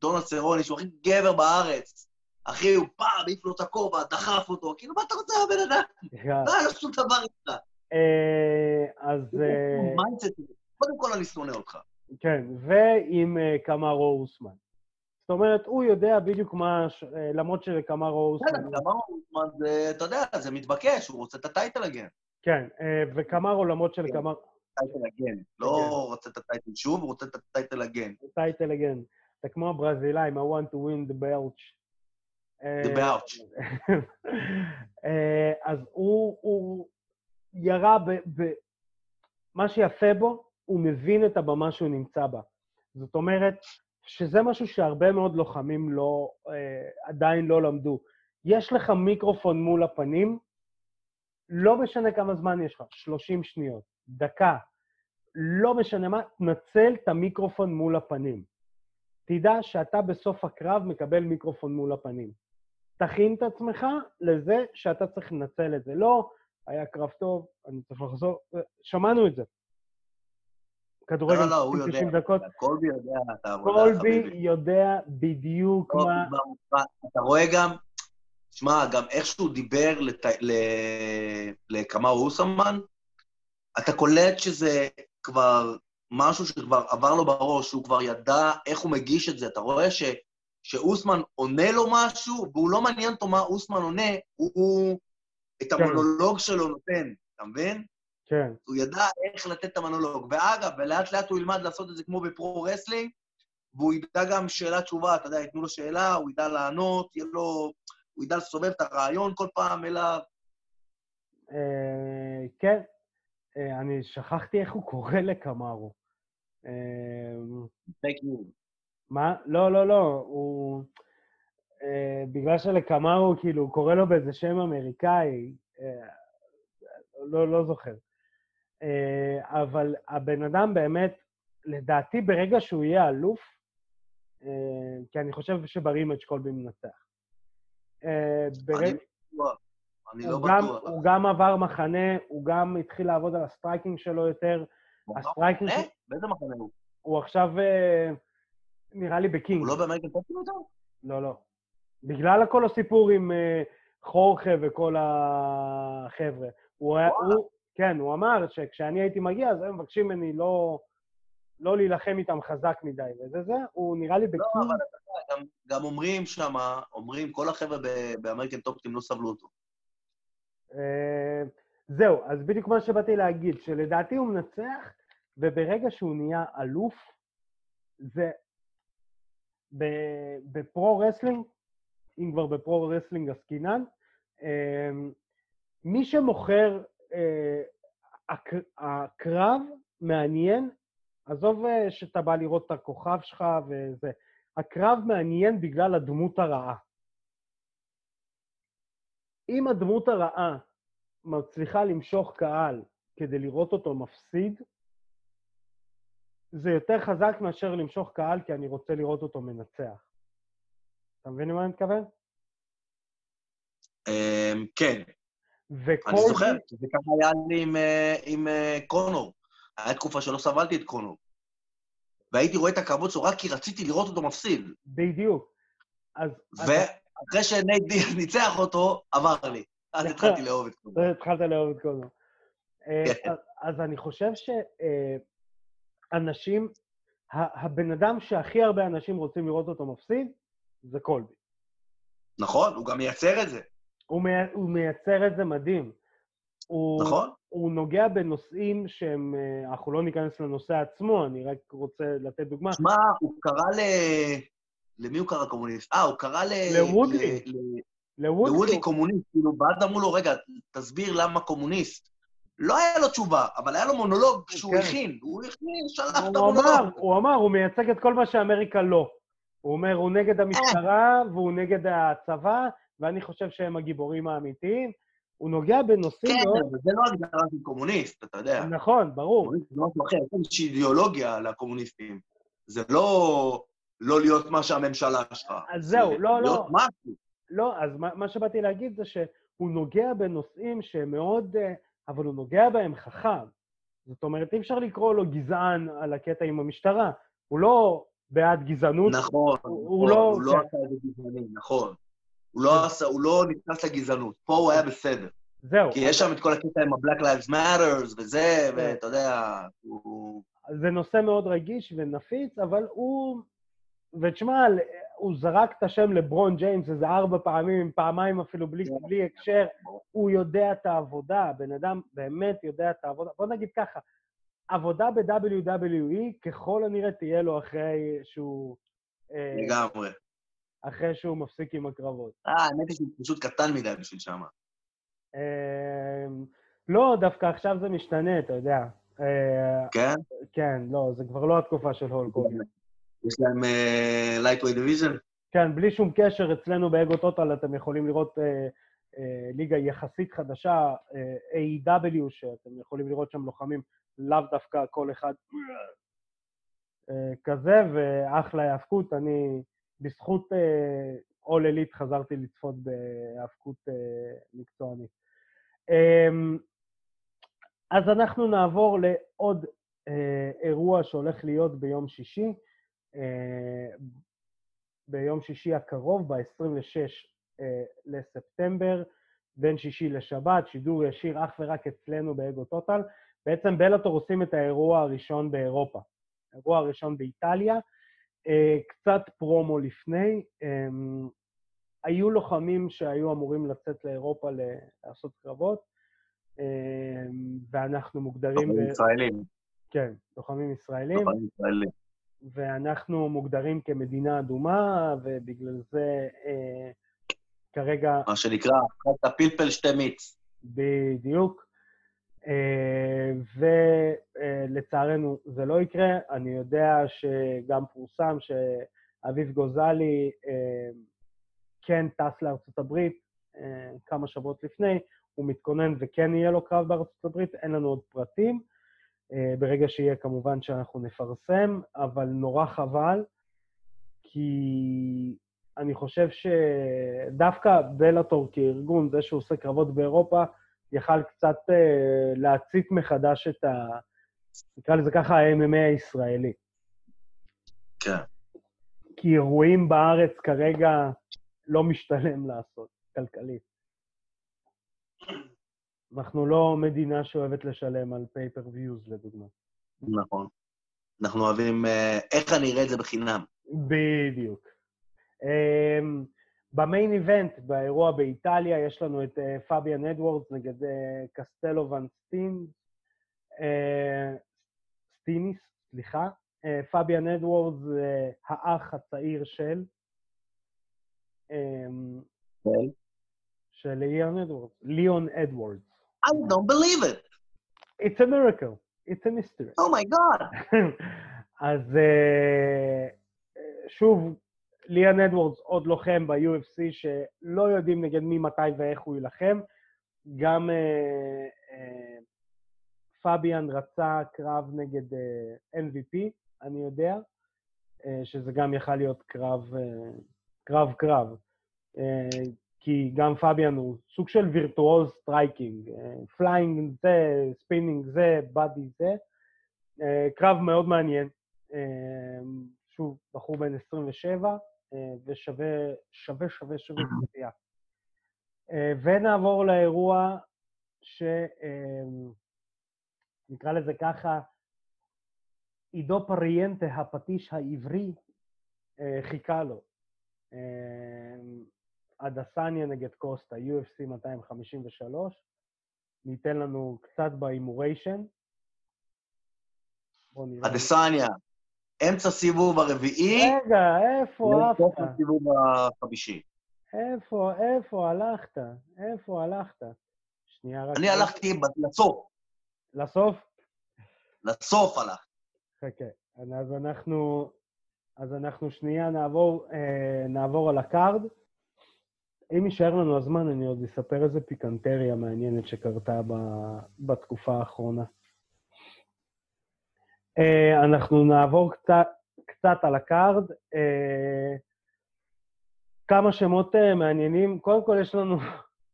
דונלד סרוני, שהוא הכי גבר בארץ. אחי, הוא פעם העיף לו את הכובע, דחף אותו, כאילו, מה אתה רוצה מהבן אדם? לא היה שום דבר איתך. אז... קודם כל אני שונא אותך. כן, ועם קמארו אוסמן. זאת אומרת, הוא יודע בדיוק מה, למרות שלקמארו אוסמן... כן, קמארו אוסמן זה, אתה יודע, זה מתבקש, הוא רוצה את ה title again. כן, וקמארו, למרות שלקמארו... title again. לא רוצה את ה title שוב, הוא רוצה את ה title again. title again. זה כמו הברזילאים, I want to win the belt. The belch. *laughs* אז הוא, הוא ירה ב, ב... מה שיפה בו, הוא מבין את הבמה שהוא נמצא בה. זאת אומרת, שזה משהו שהרבה מאוד לוחמים לא, אה, עדיין לא למדו. יש לך מיקרופון מול הפנים, לא משנה כמה זמן יש לך, 30 שניות, דקה, לא משנה מה, תנצל את המיקרופון מול הפנים. תדע שאתה בסוף הקרב מקבל מיקרופון מול הפנים. תכין את עצמך לזה שאתה צריך לנצל את זה. לא, היה קרב טוב, אני צריך לחזור, שמענו את זה. כדורגל לא, לא, הוא יודע, דקות. קולבי יודע את העבודה, קולבי יודע בדיוק מה... אתה רואה גם, שמע, גם איך שהוא דיבר לקמאו אוסמן, אתה קולט שזה כבר משהו שכבר עבר לו בראש, שהוא כבר ידע איך הוא מגיש את זה. אתה רואה ש, שאוסמן עונה לו משהו, והוא לא מעניין אותו מה אוסמן עונה, הוא, הוא את כן. המונולוג שלו נותן, אתה מבין? כן, הוא ידע איך לתת את המונולוג. ואגב, ולאט לאט הוא ילמד לעשות את זה כמו ב pro-wrestling, והוא ידע גם שאלה-תשובה, אתה יודע, ייתנו לו שאלה, הוא ידע לענות, יהיה לו... הוא ידע לסובב את הריאיון כל פעם אליו. אה, כן. אה, אני שכחתי איך הוא קורא לקמרו. אה, fake news. מה? לא, לא, לא, הוא... אה, בגלל שלקמרו, כאילו, הוא קורא לו באיזה שם אמריקאי, אה, לא, לא זוכר. אה, אבל הבן אדם באמת, לדעתי, ברגע שהוא יהיה אלוף, אה, כי אני חושב שב rematch קולבי מנצח. אה, ברגע... אני לא בטוח. אני לא הוא גם, בטוח. הוא גם עבר מחנה, הוא גם התחיל לעבוד על ה striking שלו יותר. ה striking, באיזה מחנה הוא? הוא עכשיו, אה, נראה לי בקינג. הוא לא ב American Top Team יותר? לא, לא. בגלל כל הסיפור עם אה, חורחה וכל החבר'ה. הוא, היה-. הוא, כן, הוא אמר שכשאני הייתי מגיע, אז היו מבקשים ממני לא, לא להילחם איתם חזק מדי, וזה זה. הוא נראה לי לא, בקינג. אבל אתה יודע, גם- גם אומרים שם, אומרים, כל החבר'ה ב American Top Team לא סבלו אותו. אה, זהו, אז בדיוק מה שבאתי להגיד, שלדעתי הוא מנצח, וברגע שהוא נהיה אלוף, זה... ב pro-wrestling, אם כבר ב pro-wrestling עסקינן, אה, מי שמוכר, אה, הק- הקרב מעניין, עזוב אה, שאתה בא לראות את הכוכב שלך וזה, הקרב מעניין בגלל הדמות הרעה. אם הדמות הרעה מצליחה למשוך קהל כדי לראות אותו מפסיד, זה יותר חזק מאשר למשוך קהל כי אני רוצה לראות אותו מנצח. אתה מבין למה אני מתכוון? אמ, כן, אני זוכר, זה ככה היה לי עם, אה, עם אה, קונור. היה תקופה שלא סבלתי את קונור. והייתי רואה את הקרבות שלו רק כי רציתי לראות אותו מפסיד. בדיוק. אז... ואחרי שנייט דיאז *laughs* ניצח אותו, עבר לי. אז התחלתי לאהוב את קונור. *laughs* התחלת לאהוב את זה. אה, כן. אז- אני חושב שאנשים, הבן אדם שהכי הרבה אנשים רוצים לראות אותו מפסיד, זה קולבי. נכון, הוא גם מייצר את זה. הוא מי- הוא מייצר את זה מדהים. הוא, נכון? הוא נוגע בנושאים שהם, אה, אנחנו לא ניכנס לנושא עצמו, אני רק רוצה לתת דוגמה. שמע, הוא קרא ל... למי הוא קרא קומוניסט? אה, הוא קרא ל... לוודלי. ל- ל- לוודלי, לוודלי קומוניסט, כאילו, ואז אמרו לו, רגע, תסביר למה קומוניסט. לא היה לו תשובה, אבל היה לו מונולוג שהוא כן. הכין. הוא הכין, שלח את המונולוג. הוא אמר, הוא מייצג את כל מה שאמריקה לא. הוא אומר, הוא נגד המשטרה והוא נגד הצבא, ואני חושב שהם הגיבורים האמיתיים. הוא נוגע בנושאים כן, מאוד... אבל זה לא הגדרה של קומוניסט, אתה יודע. נכון, ברור. קומוניסט זה משהו אחר, יש איזושהי אידיאולוגיה לקומוניסטים. זה לא לא להיות מה שהממשלה שלך. אז זהו, זה לא, לא. להיות משהו. לא, אז מה, מה שבאתי להגיד זה שהוא נוגע בנושאים שהם מאוד... אה, אבל הוא נוגע בהם חכם. זאת אומרת, אי אפשר לקרוא לו גזען על הקטע עם המשטרה. הוא לא בעד גזענות. נכון, הוא- נכון, הוא לא- הוא לא כן. עשה את זה גזעני, נכון. הוא לא עשה, הוא לא נכנס לגזענות. פה הוא היה בסדר. זהו. כי יש שם את כל הקטע עם ה-Black Lives Matters וזה, כן. ואתה יודע, הוא... זה נושא מאוד רגיש ונפיץ, אבל הוא... ותשמע, הוא זרק את השם לברון ג'יימס איזה ארבע פעמים, פעמיים אפילו בלי, כן. בלי הקשר. הוא יודע את העבודה, הבן אדם באמת יודע את העבודה. בוא נגיד ככה, עבודה ב-WWE ככל הנראה תהיה לו אחרי שהוא... אה, לגמרי. אחרי שהוא מפסיק עם הקרבות. אה, האמת היא שהוא פשוט קטן מדי בשביל שמה. אה, לא, דווקא עכשיו זה משתנה, אתה יודע. אה, כן? כן, לא, זה כבר לא התקופה של הולק הוגן. יש להם אה, Lightweight Division? כן, בלי שום קשר, אצלנו באגו טוטל אתם יכולים לראות אה, אה, ליגה יחסית חדשה, אה, A.W, שאתם יכולים לראות שם לוחמים, לאו דווקא כל אחד אה, כזה, ואחלה היאבקות. אני, בזכות אה, All Elite חזרתי לצפות בהיאבקות אה, מקצוענית. אה, אז אנחנו נעבור לעוד אה, אירוע שהולך להיות ביום שישי. אה, ביום שישי הקרוב, ב-26 אה, לספטמבר, בין שישי לשבת, שידור ישיר אך ורק אצלנו באגו טוטל, בעצם בלאטור עושים את האירוע הראשון באירופה. האירוע הראשון באיטליה, אה, קצת פרומו לפני. היו לוחמים שהיו אמורים לצאת לאירופה לעשות קרבות, ואנחנו מוגדרים... לוחמים ישראלים. כן, לוחמים ישראלים. לוחמים ישראלים. ואנחנו מוגדרים כמדינה אדומה, ובגלל זה אה, כרגע... מה שנקרא, אכלת פלפל שתי מיץ. בדיוק. אה, ולצערנו זה לא יקרה. אני יודע שגם פורסם שאביב גוזלי אה, כן טס לארצות הברית אה, כמה שבועות לפני, הוא מתכונן וכן יהיה לו קרב בארצות הברית, אין לנו עוד פרטים. ברגע שיהיה כמובן שאנחנו נפרסם, אבל נורא חבל, כי אני חושב שדווקא בלאטור כארגון, זה שהוא עושה קרבות באירופה, יכל קצת אה, להצית מחדש את ה... נקרא לזה ככה, ה-MMA הישראלי. כן. כי אירועים בארץ כרגע לא משתלם לעשות, כלכלית. אנחנו לא מדינה שאוהבת לשלם על pay-per-views, לדוגמה. נכון. אנחנו אוהבים... אה, איך אני אראה את זה בחינם? בדיוק. אמ, ב main event, באירוע באיטליה, יש לנו את אה, פביאן אדוורדס נגד קסטלו ון סטין, סטיניס, סליחה. פביאן אדוורדס זה האח הצעיר של... אמ, של ליאון אדוורדס. ליאון אדוורדס. I don't believe it. It's a miracle. It's a mystery. Oh my God. *laughs* אז אה, שוב, ליאון אדוורדס עוד לוחם ב-UFC שלא יודעים נגד מי, מתי ואיך הוא יילחם. גם אה, אה, פביאן רצה קרב נגד אה, MVP, אני יודע, אה, שזה גם יכל להיות קרב אה, קרב. קרב. אה, כי גם פביאן הוא סוג של וירטואוז striking, flying זה, ספינינג זה, body זה. אה, קרב מאוד מעניין. אה, שוב, בחור בן 27, אה, ושווה, שווה, שווה, שווה צפייה. אה, ונעבור לאירוע שנקרא אה, לזה ככה, עידו פריאנטה, הפטיש העברי, חיכה לו. אדסניה נגד קוסטה, UFC 253. ניתן לנו קצת בהימוריישן. אדסניה, אמצע סיבוב הרביעי. רגע, איפה עפת? לסוף הסיבוב החמישי. איפה, איפה הלכת? איפה הלכת? שנייה רק... אני הלכתי לסוף. לסוף? לסוף הלכתי. חכה. אז אנחנו... אז אנחנו שנייה נעבור, אה, נעבור על ה card. אם יישאר לנו הזמן, אני עוד אספר איזה פיקנטריה מעניינת שקרתה ב, בתקופה האחרונה. Uh, אנחנו נעבור קצת, קצת על ה card. אה, כמה שמות אה, מעניינים. קודם כל, יש לנו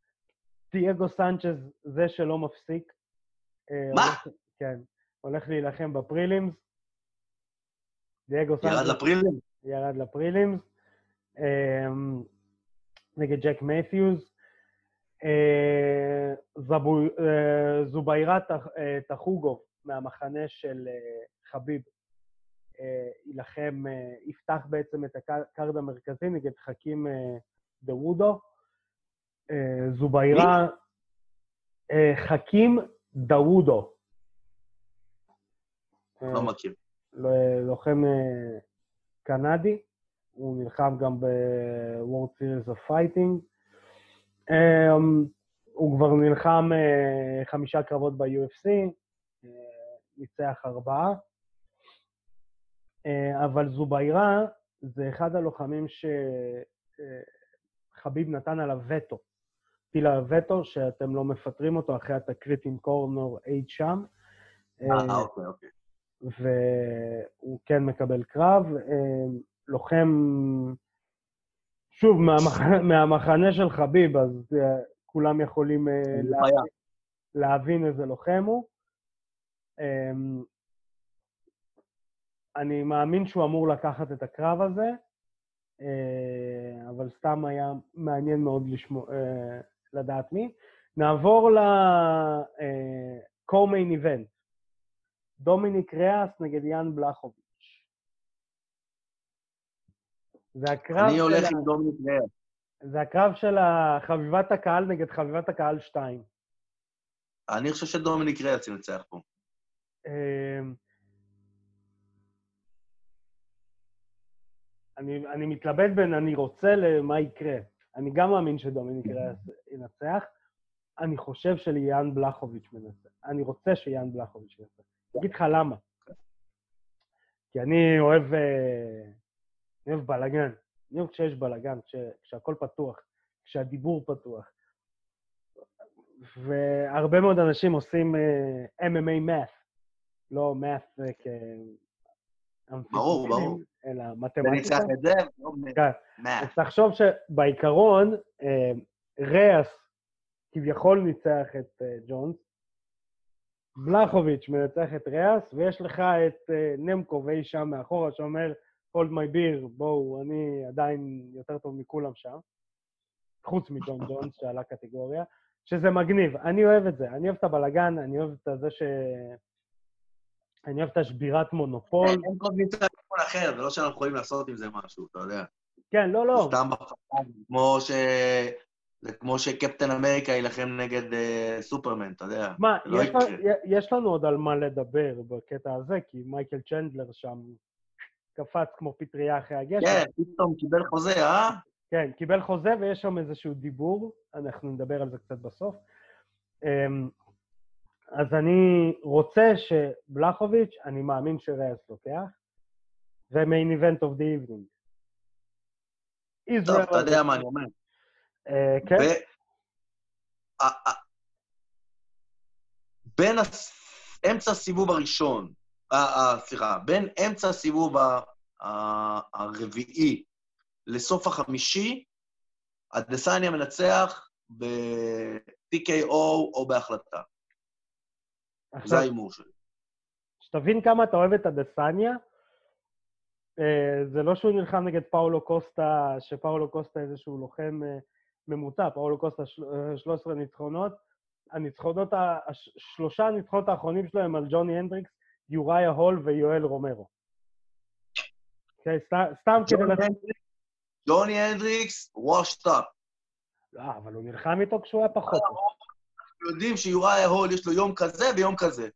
*laughs* דייגו סנצ'ז, זה שלא מפסיק. מה? הולך, כן, הולך להילחם ב prelims. דייגו סנצ'ז... ירד ל prelims? ירד ל prelims. אה, נגד ג'ק מת'יוז. זבו, אה, זוביירה תוחוגוב, מהמחנה של אה, חביב אה, יילחם, אה, יפתח בעצם את ה card המרכזי נגד חכים דוודו. זוביירה... חכים דוודו. לא מכיר. לוחם קנדי, הוא נלחם גם ב-World Series of Fighting. הוא כבר נלחם חמישה קרבות ב-UFC, ניצח ארבעה. אה, אבל זוביירה זה אחד הלוחמים שחביב נתן עליו וטו. הטיל עליו וטו שאתם לא מפטרים אותו אחרי התקרית עם קורנור אי שם. אה, אה, אוקיי, אוקיי. והוא כן מקבל קרב. לוחם, שוב, מהמח... מהמחנה של חביב, אז כולם יכולים להבין, להבין איזה לוחם הוא. אמ, אני מאמין שהוא אמור לקחת את הקרב הזה, אה, אבל סתם היה מעניין מאוד לשמוע, אה, לדעת מי. נעבור ל-co-main אה, event, דומיניק ריאס נגד יאן בלחוביץ'. זה הקרב אני הולך עם דומיניק ריאס. זה הקרב של חביבת הקהל נגד חביבת הקהל 2. אני חושב שדומיניק ריאס ינצח פה. אמ, אני, אני מתלבט בין אני רוצה למה יקרה. אני גם מאמין שדומיניק ריאס ינצח. אני חושב שליאן בלחוביץ' מנצח. אני רוצה שיאן בלחוביץ' ינצח. אני אגיד לך למה. כי אני אוהב, אה, אני אוהב בלאגן. אני אוהב כשיש בלאגן, כש, כשהכול פתוח, כשהדיבור פתוח. והרבה מאוד אנשים עושים uh, MMA math, לא math uh, כ... ברור, ברור. אלא מתמטיקה. ניצח את זה, לא כן. אז תחשוב שבעיקרון, אה, ריאס כביכול ניצח את אה, ג'ונס, בלחוביץ' מנצח את ריאס, ויש לך את אה, נמקו אי שם מאחורה שאומר, hold my beer, בואו, אני עדיין יותר טוב מכולם שם, חוץ מג'ון *laughs* ג'ונס שעלה קטגוריה, שזה מגניב. אני אוהב את זה, אני אוהב את הבלגן, אני אוהב את זה ש... אני אוהב את השבירת מונופול. אין כל נמצא בכיוון אחר, זה לא שאנחנו יכולים לעשות עם זה משהו, אתה יודע. כן, לא, לא. סתם כמו ש... זה כמו שקפטן אמריקה יילחם נגד אה, סופרמן, אתה יודע. מה, לא יש, יש לנו עוד על מה לדבר בקטע הזה, כי מייקל צ'נדלר שם קפץ כמו פטריה אחרי הגשם. כן, פתאום קיבל חוזה, אה? כן, קיבל חוזה ויש שם איזשהו דיבור, אנחנו נדבר על זה קצת בסוף. אמ, אז אני רוצה שבלחוביץ', אני מאמין שרייס לוקח, ו main event of the evening. טוב, אתה יודע מה אני אומר. אה, כן, בין אמצע הסיבוב הראשון, סליחה, בין אמצע הסיבוב הרביעי לסוף החמישי, הדסניה מנצח ב-TKO או בהחלטה. זה ההימור שלי. שתבין כמה אתה אוהב את הדסניה, אה, זה לא שהוא נלחם נגד פאולו קוסטה, שפאולו קוסטה איזשהו לוחם אה, ממוצע, פאולו קוסטה של- אה, 13 ניצחונות. הניצחונות, שלושה הניצחונות האחרונים שלו הם על ג'וני הנדריקס, יוריה הול ויואל רומרו. אוקיי, סת- סתם כדי... ג'וני הנדריקס- ג'וני הנדריקס, washed up. לא, אבל הוא נלחם איתו כשהוא היה פחות. אנחנו יודעים שיוראי הול יש לו יום כזה ויום כזה.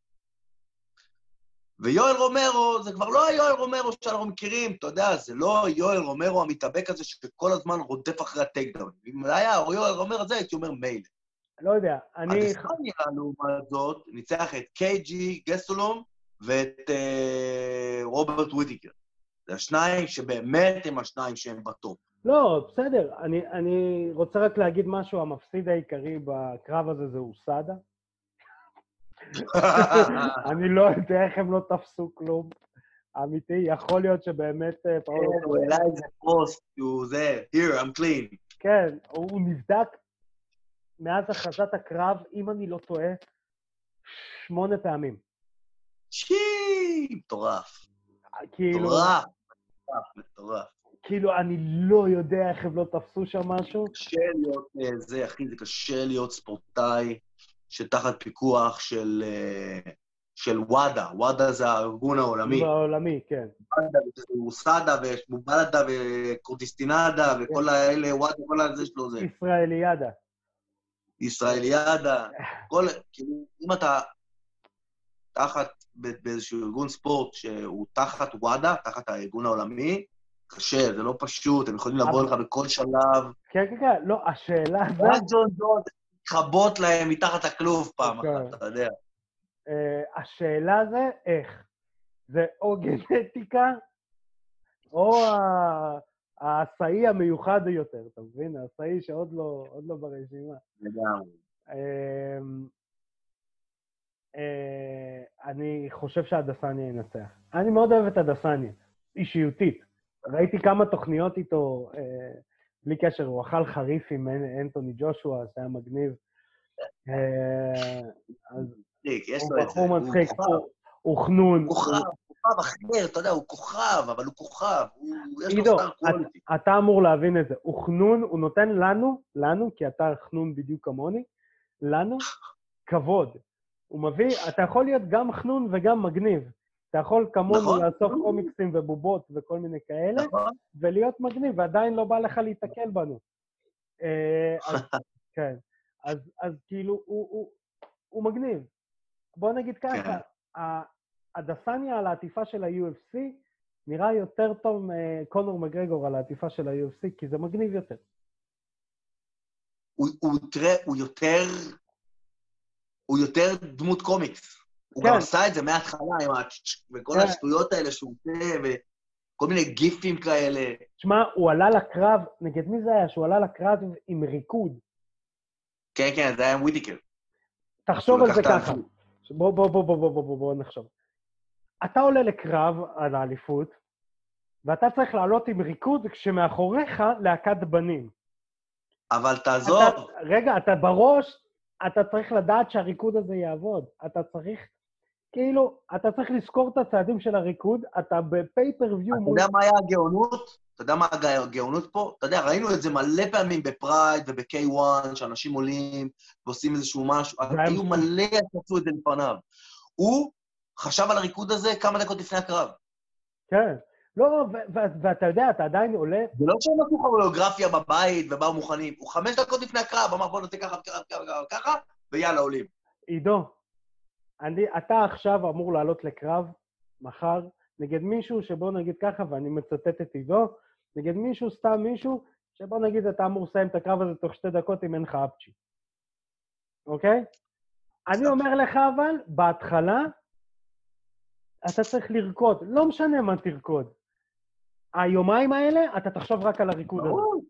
ויואל רומרו, זה כבר לא היואל רומרו שאנחנו מכירים, אתה יודע, זה לא יואל רומרו המתאבק הזה שכל הזמן רודף אחרי הטייקדאון. אם זה היה יואל רומרו הזה, הייתי אומר מילא. לא יודע, אני... אדסניה, לעומת זאת, ניצח את קלווין גסטלום ואת אה, רוברט וויטיקר. זה השניים שבאמת הם השניים שהם ב top. לא, בסדר. אני, אני רוצה רק להגיד משהו, המפסיד העיקרי בקרב הזה זה USADA. *laughs* אני לא יודע איך הם לא תפסו כלום. אמיתי, יכול להיות שבאמת פאולו... הוא העלה איזה פוסט, הוא זה, here, I'm clean. כן, הוא נבדק מאז הכרזת הקרב, אם אני לא טועה, שמונה פעמים. שי, מטורף. כאילו, מטורף. מטורף. כאילו, אני לא יודע איך הם לא תפסו שם משהו. קשה להיות אה, זה, אחי, זה קשה להיות ספורטאי שתחת פיקוח של, אה, של וואדה. וואדה זה הארגון העולמי. בעולמי, כן. וואדה, ויש אוסאדה ויש מובלדה וקורטיסטינדה וכל האלה, וואדה, כל הזה שלו זה. ישראליאדה. ישראליאדה. כל, כאילו, אם אתה תחת, באיזשהו ארגון ספורט שהוא תחת וואדה, תחת הארגון העולמי, קשה, זה לא פשוט, הם יכולים לבוא לך בכל שלב. כן, כן, כן, לא, השאלה ג'ון ג'ון, להתחבות להם מתחת לכלוב פעם כן. אחת, אתה יודע. אה, השאלה זה איך. זה או גנטיקה, או העשאי המיוחד יותר, אתה מבין? העשאי שעוד לא, לא ברשימה. לגמרי. אה, אני חושב שהדסניה ינצח. אני מאוד אוהב את הדסניה, אישיותית. ראיתי כמה תוכניות איתו, אה, בלי קשר, הוא אכל חריף עם אנ- אנטוני ג'ושוע, זה היה מגניב. אה, אז מצחיק, יש הוא. בחור מצחיק, הוא הוא- הוא חנון. כוכב, הוא כוכב אחר, אתה יודע, הוא כוכב, אבל הוא כוכב. עידו. אתה אמור להבין את זה. הוא חנון, הוא נותן לנו, לנו, כי אתה חנון בדיוק כמוני, לנו, כבוד. הוא מביא, אתה יכול להיות גם חנון וגם מגניב. אתה יכול כמונו נכון. לאסוף קומיקסים ובובות וכל מיני כאלה, נכון? ולהיות מגניב, ועדיין לא בא לך להיתקל בנו. אה, אז, *laughs* כן. אז, אז כאילו, הוא, הוא, הוא מגניב. בוא נגיד ככה, כן. הדסניה על העטיפה של ה-UFC נראה יותר טוב מקונור מגרגור על העטיפה של ה-UFC, כי זה מגניב יותר. הוא, הוא, תראה, הוא יותר... הוא יותר דמות קומיקס. הוא כן. גם עשה את זה מההתחלה עם. וכל כן. השטויות האלה שהוא עושה, וכל מיני גיפים כאלה. שמע, הוא עלה לקרב, נגד מי זה היה? שהוא עלה לקרב עם ריקוד. כן, כן, זה היה עם וויטיקר. תחשוב על זה ככה. בוא, בוא, בוא, בוא, בוא, בוא, בוא, בוא נחשוב. אתה עולה לקרב על האליפות, ואתה צריך לעלות עם ריקוד כשמאחוריך להקת בנים. אבל תעזוב, אתה, רגע, אתה בראש, אתה צריך לדעת שהריקוד הזה יעבוד. אתה צריך, כאילו, אתה צריך לזכור את הצעדים של הריקוד, אתה בפייפריוויו אתה מול... יודע מה היה הגאונות? אתה יודע מה הגא- הגאונות פה? אתה יודע, ראינו את זה מלא פעמים בפרייד וב-K1, שאנשים עולים ועושים איזשהו משהו, היו. מלא שעשו את זה לפניו. הוא חשב על הריקוד הזה כמה דקות לפני הקרב. כן. לא, ו- ואתה יודע, אתה עדיין עולה, זה לא שהם עשו כוריאוגרפיה בבית ובאו מוכנים, הוא חמש דקות לפני הקרב, אמר בוא נעשה ככה וככה, וככה, ויאללה, עולים. עידו, אני, אתה עכשיו אמור לעלות לקרב, מחר, נגד מישהו שבוא נגיד ככה, ואני מצטט את עידו, נגד מישהו, סתם מישהו, שבוא נגיד אתה אמור לסיים את הקרב הזה תוך שתי דקות אם אין לך אפצ'י. אוקיי? אני אומר לך אבל, בהתחלה, אתה צריך לרקוד. לא משנה מה תרקוד. היומיים האלה, אתה תחשוב רק על הריקוד הזה. ברור,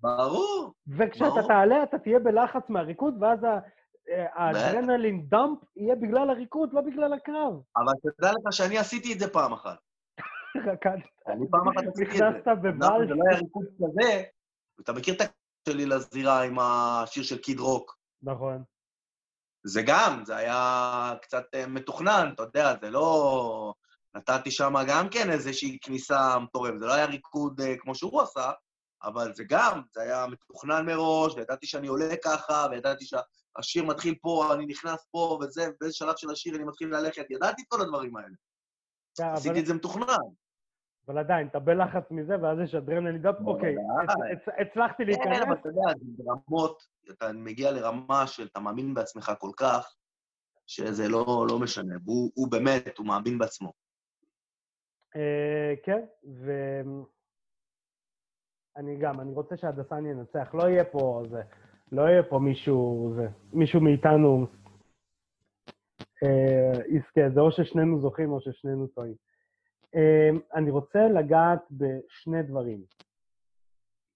ברור. וכשאתה ברור. תעלה, אתה תהיה בלחץ מהריקוד, ואז אה, האדרנלין דאמפ יהיה בגלל הריקוד, לא בגלל הקרב. אבל תדע לך שאני עשיתי את זה פעם אחת. *laughs* רקדת. אני פעם אחת עשיתי את זה. נכנסת בבלס. זה לא היה ריקוד כזה, אתה מכיר את הקטע שלי לזירה עם השיר של קיד רוק. נכון. זה גם, זה היה קצת אה, מתוכנן, אתה יודע, זה לא... נתתי שם גם כן איזושהי כניסה מטורפת, זה לא היה ריקוד אה, כמו שהוא עשה, אבל זה גם, זה היה מתוכנן מראש, וידעתי שאני עולה ככה, וידעתי שהשיר מתחיל פה, אני נכנס פה, וזה, באיזה שלב של השיר אני מתחיל ללכת, ידעתי את כל הדברים האלה. כן, אבל- עשיתי את זה מתוכנן. אבל עדיין, אתה בלחץ מזה, ואז יש אדרנלין דאמפ. אוקיי, בוודאי. הצ- הצ- הצלחתי כן, אבל להיכנס. אתה יודע, זה ברמות, אתה מגיע לרמה של אתה מאמין בעצמך כל כך, שזה לא, לא משנה. הוא, הוא באמת, הוא מאמין בעצמו. אה, כן, ואני גם, אני רוצה שהדסן ינצח. לא יהיה פה זה, לא יהיה פה מישהו, זה, מישהו מאיתנו אה, יזכה. זה או ששנינו זוכים או ששנינו טועים. אה, אני רוצה לגעת בשני דברים.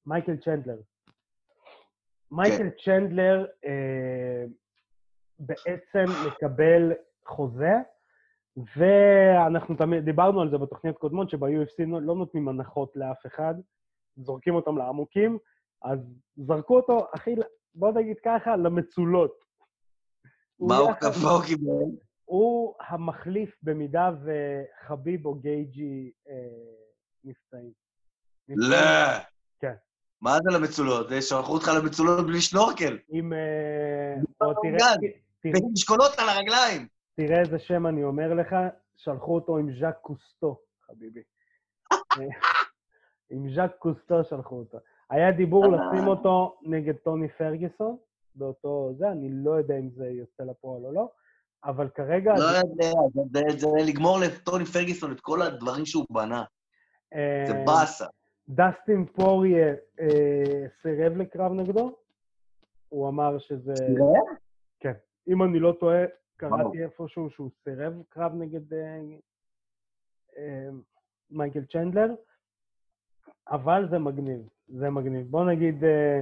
מייקל צ'נדלר. מייקל צ'נדלר אה, בעצם מקבל חוזה, ואנחנו תמיד, דיברנו על זה בתוכניות קודמות, שב-UFC לא, נותנים הנחות לאף אחד, זורקים אותם לעמוקים, אז זרקו אותו, אחי, בוא נגיד ככה, למצולות. מה הוא קיבל? הוא המחליף במידה וחביב או גייג'י אה, נפצעים. לא. כן. מה זה למצולות? זה שלחו אותך למצולות בלי שנורקל. עם... אה, בוא, לא תראה, גן. תראה, ועם משקולות על הרגליים. תראה איזה שם אני אומר לך, שלחו אותו עם ז'אק קוסטו, חביבי. *laughs* עם ז'אק קוסטו שלחו אותו. היה דיבור לשים אותו נגד טוני פרגוסון, באותו זה, אני לא יודע אם זה יוצא לפועל או לא, אבל כרגע... לא יודע, זה- זה- זה לגמור לטוני פרגיסון את כל הדברים שהוא בנה. אה, זה באסה. דסטין פוריה אה, סירב לקרב נגדו. הוא אמר שזה... כן. אם אני לא טועה, קראתי איפשהו שהוא סירב קרב נגד אה, אה, מייקל צ'נדלר, אבל זה מגניב, זה מגניב. בוא נגיד, אה,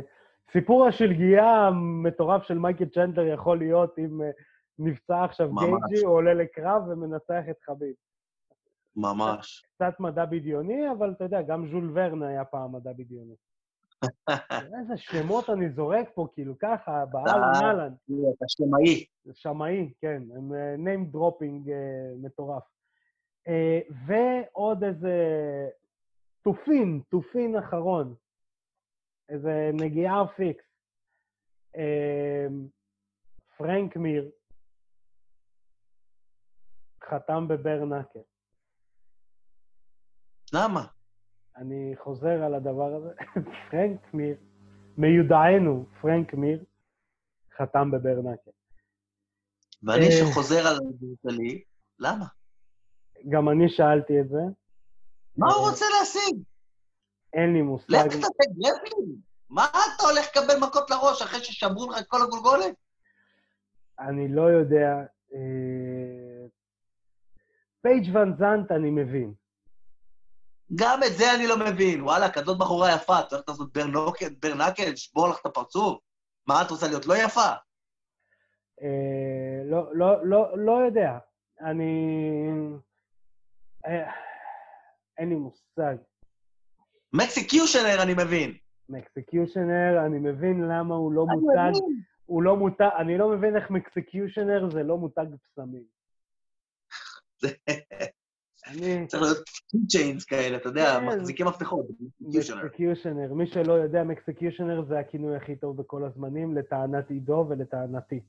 סיפור השלגייה המטורף של מייקל צ'נדלר יכול להיות אם אה, נפצע עכשיו. גייג'י, הוא עולה לקרב ומנצח את חביב. ממש. קצת מדע בדיוני, אבל אתה יודע, גם ז'ול ורן היה פעם מדע בדיוני. איזה שמות אני זורק פה, כאילו ככה, באהלן אהלן. אתה שמאי. שמאי, כן, הם אה, name dropping אה, מטורף. אה, ועוד איזה תופין, תופין אחרון. איזה נגיעה פיקס. אה, פרנק מיר, חתם בברנקל. למה? אני חוזר על הדבר הזה. *laughs* פרנק מיר, מיודענו, פרנק מיר, חתם ב Bare Knuckle. ואני אה. שחוזר על זה שלי, למה? גם אני שאלתי את זה, מה הוא רוצה להשיג? אין לי מושג. לך תעשה grappling. מה אתה הולך לקבל מכות לראש אחרי ששברו לך את כל הגולגולת? אני לא יודע. אה, פייג' ון זנט אני מבין. גם את זה אני לא מבין. וואלה, כזאת בחורה יפה, את הולכת לעשות ברנקל, לשבור לך את הפרצוף? מה, את רוצה להיות לא יפה? אה, לא, לא, לא, לא יודע. אני... אה, אין לי מושג. מקסקיושנר, אני מבין. מקסקיושנר, אני מבין למה הוא לא מותג. הוא לא מותג, אני לא מבין איך מקסקיושנר זה לא מותג פסמים. *laughs* אני... צריך להיות צ'יינס כאלה, אתה יודע, כן. מחזיקים מפתחות. מקסקיושנר. מי שלא יודע, מקסקיושנר זה הכינוי הכי טוב בכל הזמנים, לטענת עידו ולטענתי.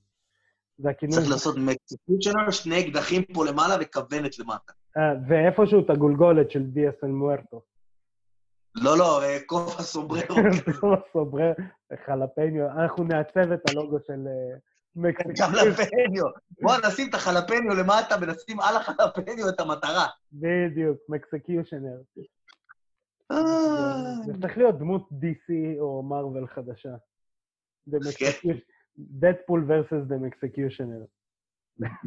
זה הכינוי... צריך לעשות מקסקיושנר, שני אקדחים פה למעלה וכוונת למטה. אה, ואיפשהו את הגולגולת של דיאס אל מוארטו. לא, לא, אה, כובע סומבררו. *laughs* סוברר, חלפניו. אנחנו נעצב את הלוגו של אה. חלפניו. בוא נשים את החלפניו למטה ונשים על החלפניו את המטרה. בדיוק, מקסקיושנר. אה, זה צריך להיות דמות DC או מרוויל חדשה. דדפול versus The Executioner.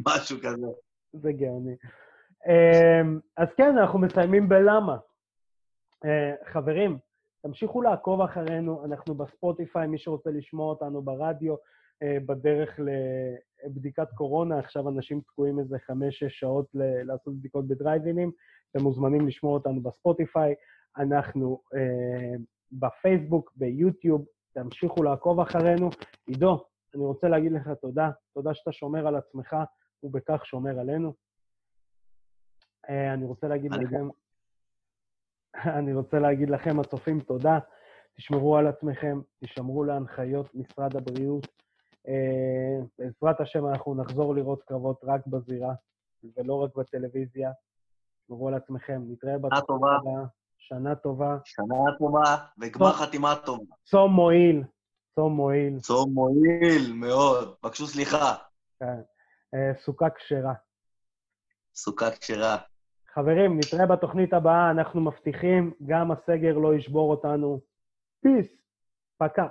משהו כזה. זה גאוני. אמ, אז כן, אנחנו מסיימים בלמה. אה, חברים, תמשיכו לעקוב אחרינו, אנחנו בספוטיפיי, מי שרוצה לשמוע אותנו ברדיו, בדרך לבדיקת קורונה, עכשיו אנשים תקועים איזה חמש-שש שעות לעשות בדיקות בדרייבינים, אתם מוזמנים לשמוע אותנו בספוטיפיי, אנחנו אה, בפייסבוק, ביוטיוב, תמשיכו לעקוב אחרינו. עידו, אני רוצה להגיד לך תודה, תודה שאתה שומר על עצמך ובכך שומר עלינו. אה, אני רוצה להגיד לכם, *laughs* אני רוצה להגיד לכם, הצופים, תודה. תשמרו על עצמכם, תשמרו להנחיות משרד הבריאות. אה, בעזרת השם אנחנו נחזור לראות קרבות רק בזירה, ולא רק בטלוויזיה. תשמרו על עצמכם, נתראה בתקופה טובה. הבאה. שנה טובה. שנה טובה וגמר חתימה טובה. צום מועיל, צום מועיל, צום מועיל מאוד. בקשו סליחה. כן. אה, סוכה כשרה. סוכה כשרה. חברים, נתראה בתוכנית הבאה, אנחנו מבטיחים, גם הסגר לא ישבור אותנו. פיס, פקה.